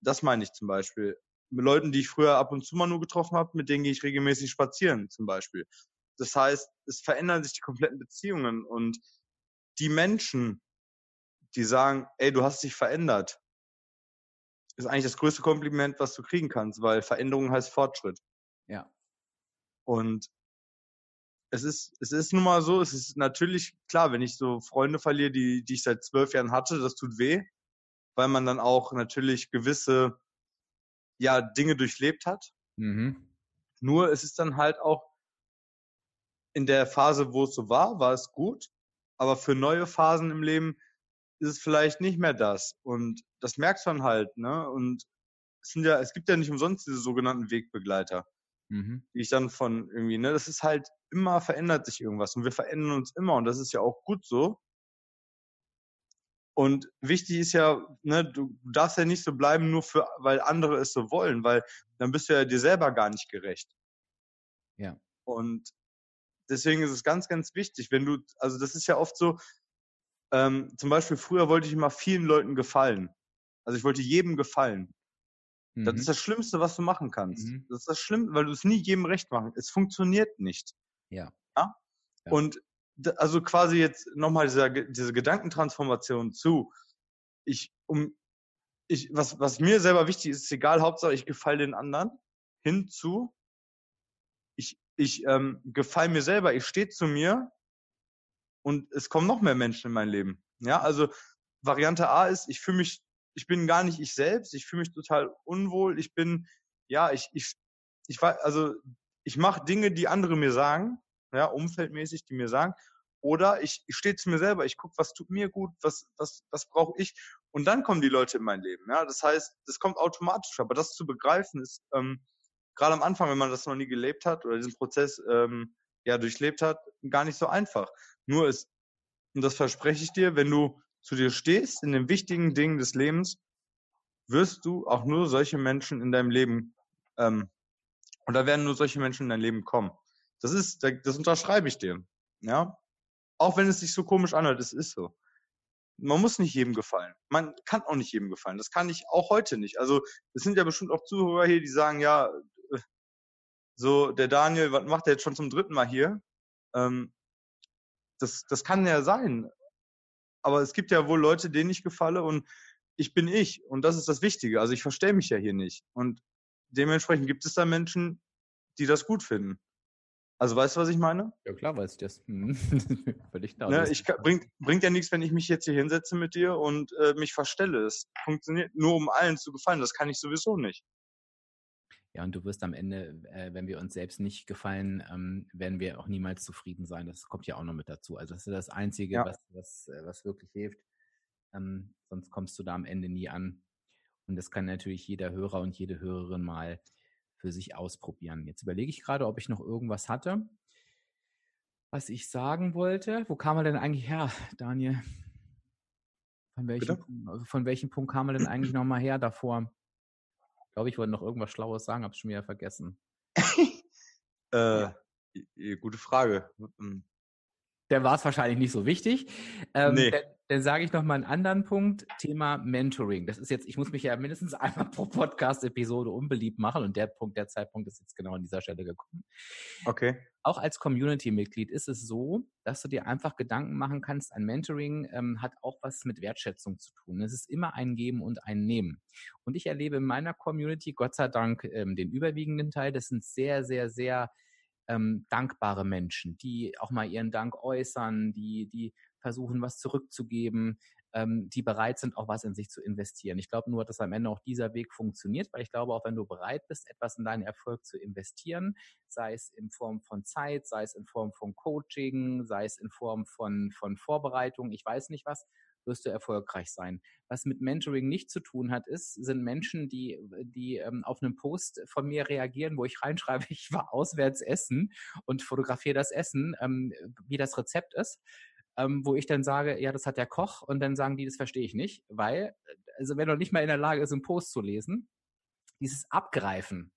Das meine ich zum Beispiel. Mit Leuten, die ich früher ab und zu mal nur getroffen habe, mit denen gehe ich regelmäßig spazieren, zum Beispiel. Das heißt, es verändern sich die kompletten Beziehungen und die Menschen, die sagen, ey, du hast dich verändert, ist eigentlich das größte Kompliment, was du kriegen kannst, weil Veränderung heißt Fortschritt. Ja. Und es ist, es ist nun mal so, es ist natürlich klar, wenn ich so Freunde verliere, die, die ich seit zwölf Jahren hatte, das tut weh, weil man dann auch natürlich gewisse, ja, Dinge durchlebt hat. Mhm. Nur es ist dann halt auch in der Phase, wo es so war, war es gut. Aber für neue Phasen im Leben ist es vielleicht nicht mehr das. Und das merkst du dann halt, ne? Und es sind ja, es gibt ja nicht umsonst diese sogenannten Wegbegleiter, mhm. die ich dann von irgendwie, ne, das ist halt immer verändert sich irgendwas und wir verändern uns immer und das ist ja auch gut so. Und wichtig ist ja, ne, du darfst ja nicht so bleiben, nur für, weil andere es so wollen, weil dann bist du ja dir selber gar nicht gerecht. Ja. Und deswegen ist es ganz, ganz wichtig, wenn du, also das ist ja oft so, ähm, zum Beispiel früher wollte ich immer vielen Leuten gefallen. Also ich wollte jedem gefallen. Mhm. Das ist das Schlimmste, was du machen kannst. Mhm. Das ist das Schlimmste, weil du es nie jedem recht machen. Es funktioniert nicht. Ja. ja? ja. Und also quasi jetzt nochmal diese, diese Gedankentransformation zu, ich, um, ich, was, was mir selber wichtig ist, ist egal, Hauptsache ich gefalle den anderen, hinzu, ich, ähm, gefalle mir selber, ich stehe zu mir und es kommen noch mehr Menschen in mein Leben. Ja, also Variante A ist, ich fühle mich, ich bin gar nicht ich selbst, ich fühle mich total unwohl, ich bin, ja, ich, ich, ich war, also ich mache Dinge, die andere mir sagen, ja, umfeldmäßig, die mir sagen, oder ich, ich stehe zu mir selber, ich gucke, was tut mir gut, was, was, was brauche ich, und dann kommen die Leute in mein Leben. Ja, das heißt, das kommt automatisch, aber das zu begreifen ist ähm, gerade am Anfang, wenn man das noch nie gelebt hat oder diesen Prozess ähm, ja durchlebt hat, gar nicht so einfach. Nur ist, und das verspreche ich dir, wenn du zu dir stehst in den wichtigen Dingen des Lebens, wirst du auch nur solche Menschen in deinem Leben, ähm, und da werden nur solche Menschen in dein Leben kommen. Das ist, das unterschreibe ich dir. Ja. Auch wenn es sich so komisch anhört, es ist so. Man muss nicht jedem gefallen. Man kann auch nicht jedem gefallen. Das kann ich auch heute nicht. Also, es sind ja bestimmt auch Zuhörer hier, die sagen, ja, so, der Daniel, was macht der jetzt schon zum dritten Mal hier? Ähm, das, das kann ja sein. Aber es gibt ja wohl Leute, denen ich gefalle und ich bin ich. Und das ist das Wichtige. Also ich verstehe mich ja hier nicht. Und dementsprechend gibt es da Menschen, die das gut finden. Also weißt du, was ich meine? Ja klar, weiß ich das. (laughs) Völlig klar. Ne, ich kann, bringt, bringt ja nichts, wenn ich mich jetzt hier hinsetze mit dir und äh, mich verstelle. Es funktioniert nur, um allen zu gefallen. Das kann ich sowieso nicht. Ja, und du wirst am Ende, äh, wenn wir uns selbst nicht gefallen, ähm, werden wir auch niemals zufrieden sein. Das kommt ja auch noch mit dazu. Also das ist das Einzige, ja. was, was, äh, was wirklich hilft. Ähm, sonst kommst du da am Ende nie an. Und das kann natürlich jeder Hörer und jede Hörerin mal für sich ausprobieren. Jetzt überlege ich gerade, ob ich noch irgendwas hatte, was ich sagen wollte. Wo kam er denn eigentlich her, Daniel? Von welchem, von welchem Punkt kam er denn eigentlich nochmal her davor? Ich glaube, ich wollte noch irgendwas Schlaues sagen, habe es schon wieder vergessen. (laughs) äh, gute Frage. Hm. Der war es wahrscheinlich nicht so wichtig. Ähm, nee. Dann, dann sage ich noch mal einen anderen Punkt, Thema Mentoring. Das ist jetzt, ich muss mich ja mindestens einmal pro Podcast-Episode unbeliebt machen und der Punkt, der Zeitpunkt ist jetzt genau an dieser Stelle gekommen. Okay. Auch als Community-Mitglied ist es so, dass du dir einfach Gedanken machen kannst, ein Mentoring ähm, hat auch was mit Wertschätzung zu tun. Es ist immer ein Geben und ein Nehmen. Und ich erlebe in meiner Community, Gott sei Dank, ähm, den überwiegenden Teil, das sind sehr, sehr, sehr ähm, dankbare Menschen, die auch mal ihren Dank äußern, die, die versuchen, was zurückzugeben, ähm, die bereit sind, auch was in sich zu investieren. Ich glaube nur, dass am Ende auch dieser Weg funktioniert, weil ich glaube, auch wenn du bereit bist, etwas in deinen Erfolg zu investieren, sei es in Form von Zeit, sei es in Form von Coaching, sei es in Form von, von Vorbereitung, ich weiß nicht was, wirst du erfolgreich sein. Was mit Mentoring nicht zu tun hat, ist, sind Menschen, die, die ähm, auf einen Post von mir reagieren, wo ich reinschreibe, (laughs) ich war auswärts essen und fotografiere das Essen, ähm, wie das Rezept ist. Ähm, wo ich dann sage, ja, das hat der Koch und dann sagen die, das verstehe ich nicht, weil, also wenn du nicht mal in der Lage ist, einen Post zu lesen, dieses Abgreifen,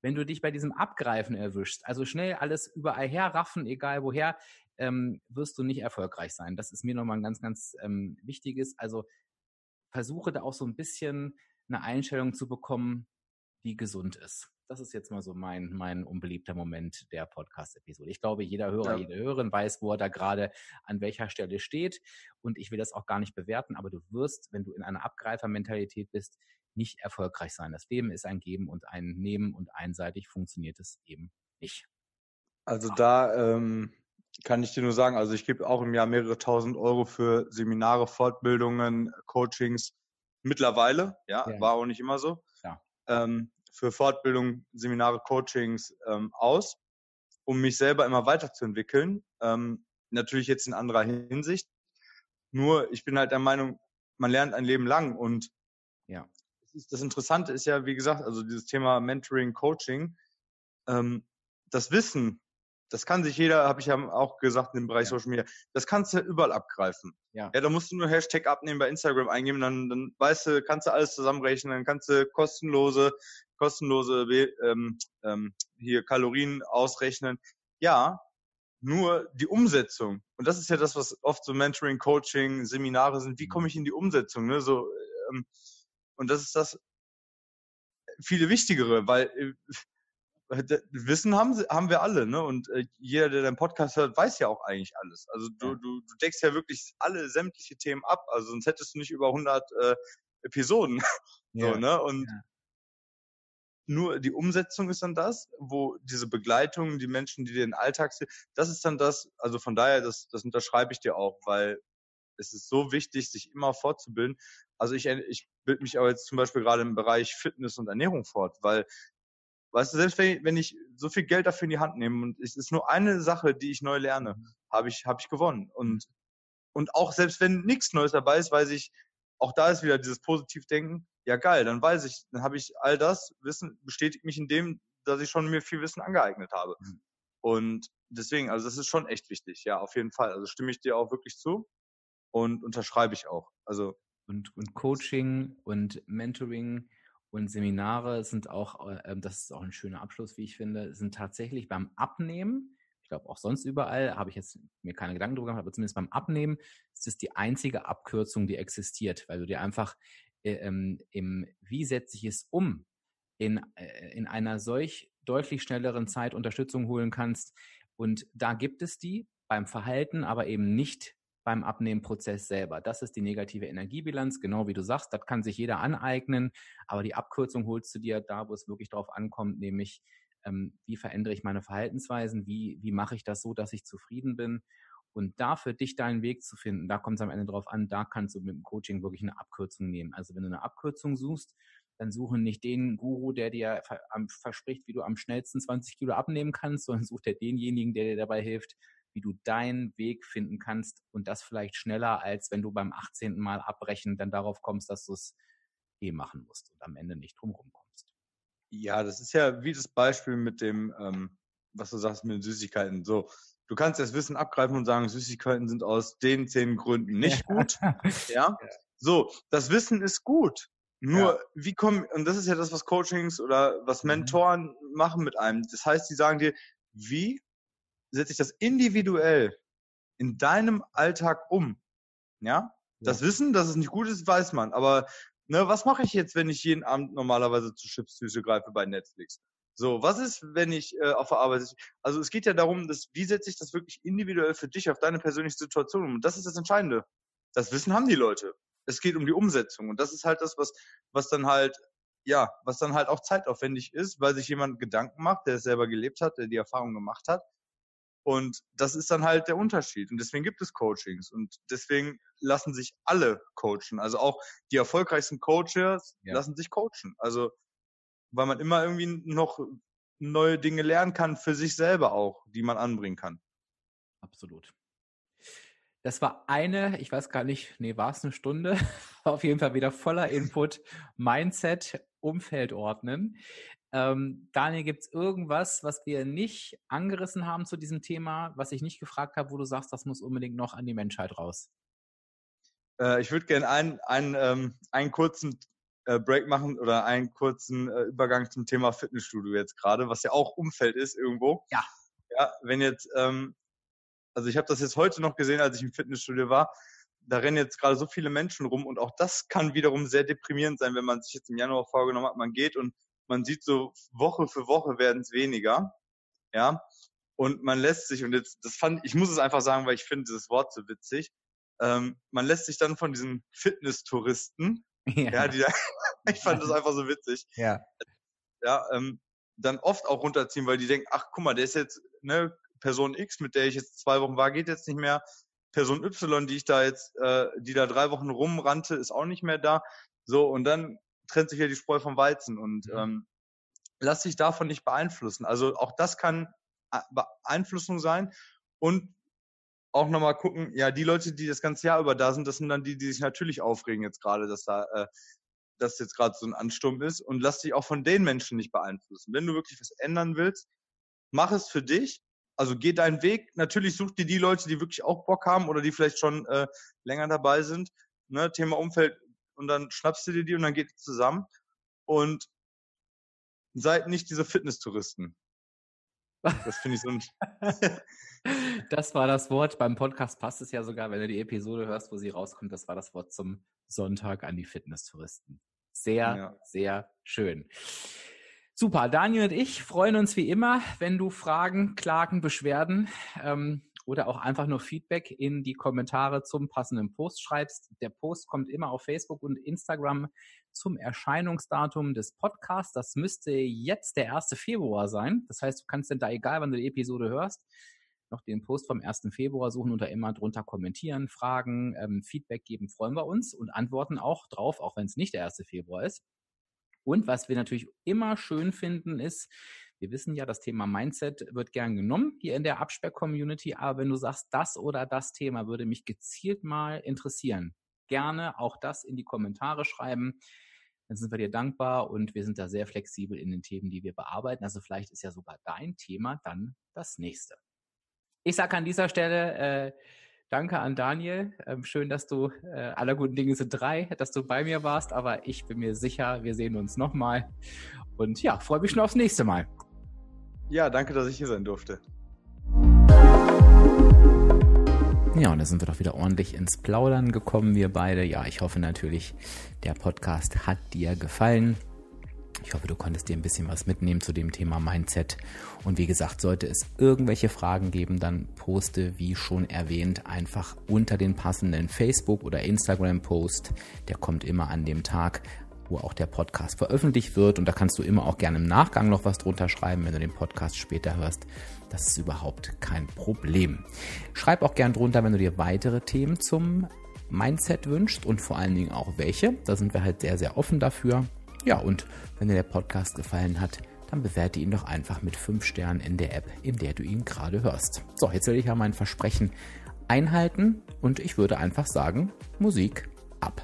wenn du dich bei diesem Abgreifen erwischst, also schnell alles überall herraffen, egal woher, ähm, wirst du nicht erfolgreich sein. Das ist mir nochmal ein ganz, ganz ähm, wichtiges. Also versuche da auch so ein bisschen eine Einstellung zu bekommen, die gesund ist. Das ist jetzt mal so mein, mein unbeliebter Moment der Podcast-Episode. Ich glaube, jeder Hörer, ja. jede Hörerin weiß, wo er da gerade an welcher Stelle steht. Und ich will das auch gar nicht bewerten, aber du wirst, wenn du in einer Abgreifermentalität bist, nicht erfolgreich sein. Das Leben ist ein Geben und ein Nehmen und einseitig funktioniert es eben nicht. Also da ähm, kann ich dir nur sagen, also ich gebe auch im Jahr mehrere tausend Euro für Seminare, Fortbildungen, Coachings mittlerweile, ja, ja. war auch nicht immer so. Ja. Ähm, für Fortbildung, Seminare, Coachings ähm, aus, um mich selber immer weiterzuentwickeln. Ähm, natürlich jetzt in anderer Hinsicht. Nur ich bin halt der Meinung, man lernt ein Leben lang und ja. das Interessante ist ja, wie gesagt, also dieses Thema Mentoring, Coaching, ähm, das Wissen, das kann sich jeder, habe ich ja auch gesagt im Bereich ja. Social Media, das kannst du überall abgreifen. Ja. ja, da musst du nur Hashtag abnehmen bei Instagram eingeben, dann, dann weißt du, kannst du alles zusammenrechnen, dann kannst du kostenlose, kostenlose ähm, ähm, hier Kalorien ausrechnen. Ja, nur die Umsetzung. Und das ist ja das, was oft so Mentoring, Coaching, Seminare sind. Wie komme ich in die Umsetzung? Ne? So, ähm, und das ist das viele Wichtigere, weil äh, Wissen haben, haben wir alle, ne? Und äh, jeder, der deinen Podcast hört, weiß ja auch eigentlich alles. Also du, du, du deckst ja wirklich alle sämtliche Themen ab. Also sonst hättest du nicht über 100 äh, Episoden. (laughs) Ja. so, ne? Und ja. Nur die Umsetzung ist dann das, wo diese Begleitung, die Menschen, die den Alltag sehen, das ist dann das. Also von daher, das, das unterschreibe ich dir auch, weil es ist so wichtig, sich immer fortzubilden. Also ich, ich bilde mich aber jetzt zum Beispiel gerade im Bereich Fitness und Ernährung fort, weil Weißt du, selbst wenn ich, wenn ich so viel Geld dafür in die Hand nehme und es ist nur eine Sache, die ich neu lerne, mhm. habe ich, habe ich gewonnen. Und, und auch selbst wenn nichts Neues dabei ist, weiß ich, auch da ist wieder dieses Positivdenken, ja geil, dann weiß ich, dann habe ich all das Wissen, bestätigt mich in dem, dass ich schon mir viel Wissen angeeignet habe. Mhm. Und deswegen, also das ist schon echt wichtig, ja, auf jeden Fall. Also stimme ich dir auch wirklich zu und unterschreibe ich auch. Also und, und Coaching und Mentoring und Seminare sind auch, äh, ähm, das ist auch ein schöner Abschluss, wie ich finde, sind tatsächlich beim Abnehmen, ich glaube auch sonst überall, habe ich jetzt mir keine Gedanken drüber gemacht, aber zumindest beim Abnehmen ist es die einzige Abkürzung, die existiert, weil du dir einfach ähm, im Wie setze ich es um in, äh, in einer solch deutlich schnelleren Zeit Unterstützung holen kannst. Und da gibt es die beim Verhalten, aber eben nicht beim Abnehmprozess selber. Das ist die negative Energiebilanz, genau wie du sagst, das kann sich jeder aneignen, aber die Abkürzung holst du dir da, wo es wirklich drauf ankommt, nämlich ähm, wie verändere ich meine Verhaltensweisen, wie, wie mache ich das so, dass ich zufrieden bin und da für dich deinen Weg zu finden, da kommt es am Ende drauf an, da kannst du mit dem Coaching wirklich eine Abkürzung nehmen. Also wenn du eine Abkürzung suchst, dann suche nicht den Guru, der dir verspricht, wie du am schnellsten 20 Kilo abnehmen kannst, (laughs) sondern such dir denjenigen, der dir dabei hilft, wie du deinen Weg finden kannst und das vielleicht schneller, als wenn du beim 18. Mal abbrechen dann darauf kommst, dass du es eh machen musst und am Ende nicht drumherum kommst. Ja, das ist ja wie das Beispiel mit dem, ähm, was du sagst, mit den Süßigkeiten. So, du kannst das Wissen abgreifen und sagen, Süßigkeiten sind aus den zehn Gründen nicht gut. (laughs) ja? So, das Wissen ist gut. Nur, ja. wie kommen, und das ist ja das, was Coachings oder was mhm. Mentoren mhm. machen mit einem. Das heißt, die sagen dir, wie setze ich das individuell in deinem Alltag um? Ja? Das ja. Wissen, dass es nicht gut ist, weiß man. Aber ne, was mache ich jetzt, wenn ich jeden Abend normalerweise zu Chipstüte greife bei Netflix? So, was ist, wenn ich äh, auf der Arbeit Also es geht ja darum, dass, wie setze ich das wirklich individuell für dich auf deine persönliche Situation um? Und das ist das Entscheidende. Das Wissen haben die Leute es geht um die Umsetzung. Und das ist halt das, was, was dann halt, ja, was dann halt auch zeitaufwendig ist, weil sich jemand Gedanken macht, der es selber gelebt hat, der die Erfahrung gemacht hat. Und das ist dann halt der Unterschied. Und deswegen gibt es Coachings. Und deswegen lassen sich alle coachen. Also auch die erfolgreichsten Coaches ja. lassen sich coachen. Also, weil man immer irgendwie noch neue Dinge lernen kann für sich selber auch, die man anbringen kann. Absolut. Das war eine, ich weiß gar nicht, nee, war es eine Stunde? (laughs) Auf jeden Fall wieder voller Input. (laughs) Mindset, Umfeld ordnen. Ähm, Daniel, gibt es irgendwas, was wir nicht angerissen haben zu diesem Thema, was ich nicht gefragt habe, wo du sagst, das muss unbedingt noch an die Menschheit raus? Äh, ich würde gerne einen, einen, ähm, einen kurzen äh, Break machen oder einen kurzen äh, Übergang zum Thema Fitnessstudio jetzt gerade, was ja auch Umfeld ist irgendwo. Ja. Ja, wenn jetzt ähm, also ich habe das jetzt heute noch gesehen, als ich im Fitnessstudio war. Da rennen jetzt gerade so viele Menschen rum und auch das kann wiederum sehr deprimierend sein, wenn man sich jetzt im Januar vorgenommen hat, man geht und man sieht so Woche für Woche werden es weniger. Ja. Und man lässt sich, und jetzt, das fand, ich muss es einfach sagen, weil ich finde dieses Wort so witzig, ähm, man lässt sich dann von diesen Fitness-Touristen, ja. ja, die, (laughs) ich fand das einfach so witzig. (laughs) Ja. Ja, ähm, dann oft auch runterziehen, weil die denken, ach guck mal, der ist jetzt, ne, Person X, mit der ich jetzt zwei Wochen war, geht jetzt nicht mehr. Person Y, die ich da jetzt, äh, die da drei Wochen rumrannte, ist auch nicht mehr da. So, und dann trennt sich ja die Spreu vom Weizen und mhm. ähm, lass dich davon nicht beeinflussen. Also auch das kann äh, Beeinflussung sein und auch nochmal gucken, ja, die Leute, die das ganze Jahr über da sind, das sind dann die, die sich natürlich aufregen jetzt gerade, dass da, äh, dass jetzt gerade so ein Ansturm ist und lass dich auch von den Menschen nicht beeinflussen. Wenn du wirklich was ändern willst, mach es für dich also geh deinen Weg. Natürlich such dir die Leute, die wirklich auch Bock haben oder die vielleicht schon äh, länger dabei sind. Ne, Thema Umfeld. Und dann schnappst du dir die und dann geht ihr zusammen. Und seid nicht diese Fitness-Touristen. Das finde ich so ein. (laughs) das war das Wort. Beim Podcast passt es ja sogar, wenn du die Episode hörst, wo sie rauskommt. Das war das Wort zum Sonntag an die Fitness-Touristen. Sehr, ja. sehr schön. Super, Daniel und ich freuen uns wie immer, wenn du Fragen, Klagen, Beschwerden ähm, oder auch einfach nur Feedback in die Kommentare zum passenden Post schreibst. Der Post kommt immer auf Facebook und Instagram zum Erscheinungsdatum des Podcasts. Das müsste jetzt der 1. Februar sein. Das heißt, du kannst dann da, egal wann du die Episode hörst, noch den Post vom 1. Februar suchen und da immer drunter kommentieren, Fragen, ähm, Feedback geben, freuen wir uns und antworten auch drauf, auch wenn es nicht der 1. Februar ist. Und was wir natürlich immer schön finden, ist, wir wissen ja, das Thema Mindset wird gern genommen hier in der Abspeck-Community, aber wenn du sagst, das oder das Thema würde mich gezielt mal interessieren, gerne auch das in die Kommentare schreiben. Dann sind wir dir dankbar und wir sind da sehr flexibel in den Themen, die wir bearbeiten. Also vielleicht ist ja sogar dein Thema dann das nächste. Ich sage an dieser Stelle äh, Danke an Daniel. Ähm, schön, dass du, äh, aller guten Dinge sind drei, dass du bei mir warst, aber ich bin mir sicher, wir sehen uns nochmal. Und ja, freue mich schon aufs nächste Mal. Ja, danke, dass ich hier sein durfte. Ja, und da sind wir doch wieder ordentlich ins Plaudern gekommen, wir beide. Ja, ich hoffe natürlich, der Podcast hat dir gefallen. Ich hoffe, du konntest dir ein bisschen was mitnehmen zu dem Thema Mindset. Und wie gesagt, sollte es irgendwelche Fragen geben, dann poste, wie schon erwähnt, einfach unter den passenden Facebook- oder Instagram-Post. Der kommt immer an dem Tag, wo auch der Podcast veröffentlicht wird. Und da kannst du immer auch gerne im Nachgang noch was drunter schreiben, wenn du den Podcast später hörst. Das ist überhaupt kein Problem. Schreib auch gern drunter, wenn du dir weitere Themen zum Mindset wünschst und vor allen Dingen auch welche. Da sind wir halt sehr, sehr offen dafür. Ja, und wenn dir der Podcast gefallen hat, dann bewerte ihn doch einfach mit 5 Sternen in der App, in der du ihn gerade hörst. So, jetzt will ich ja mein Versprechen einhalten und ich würde einfach sagen, Musik ab.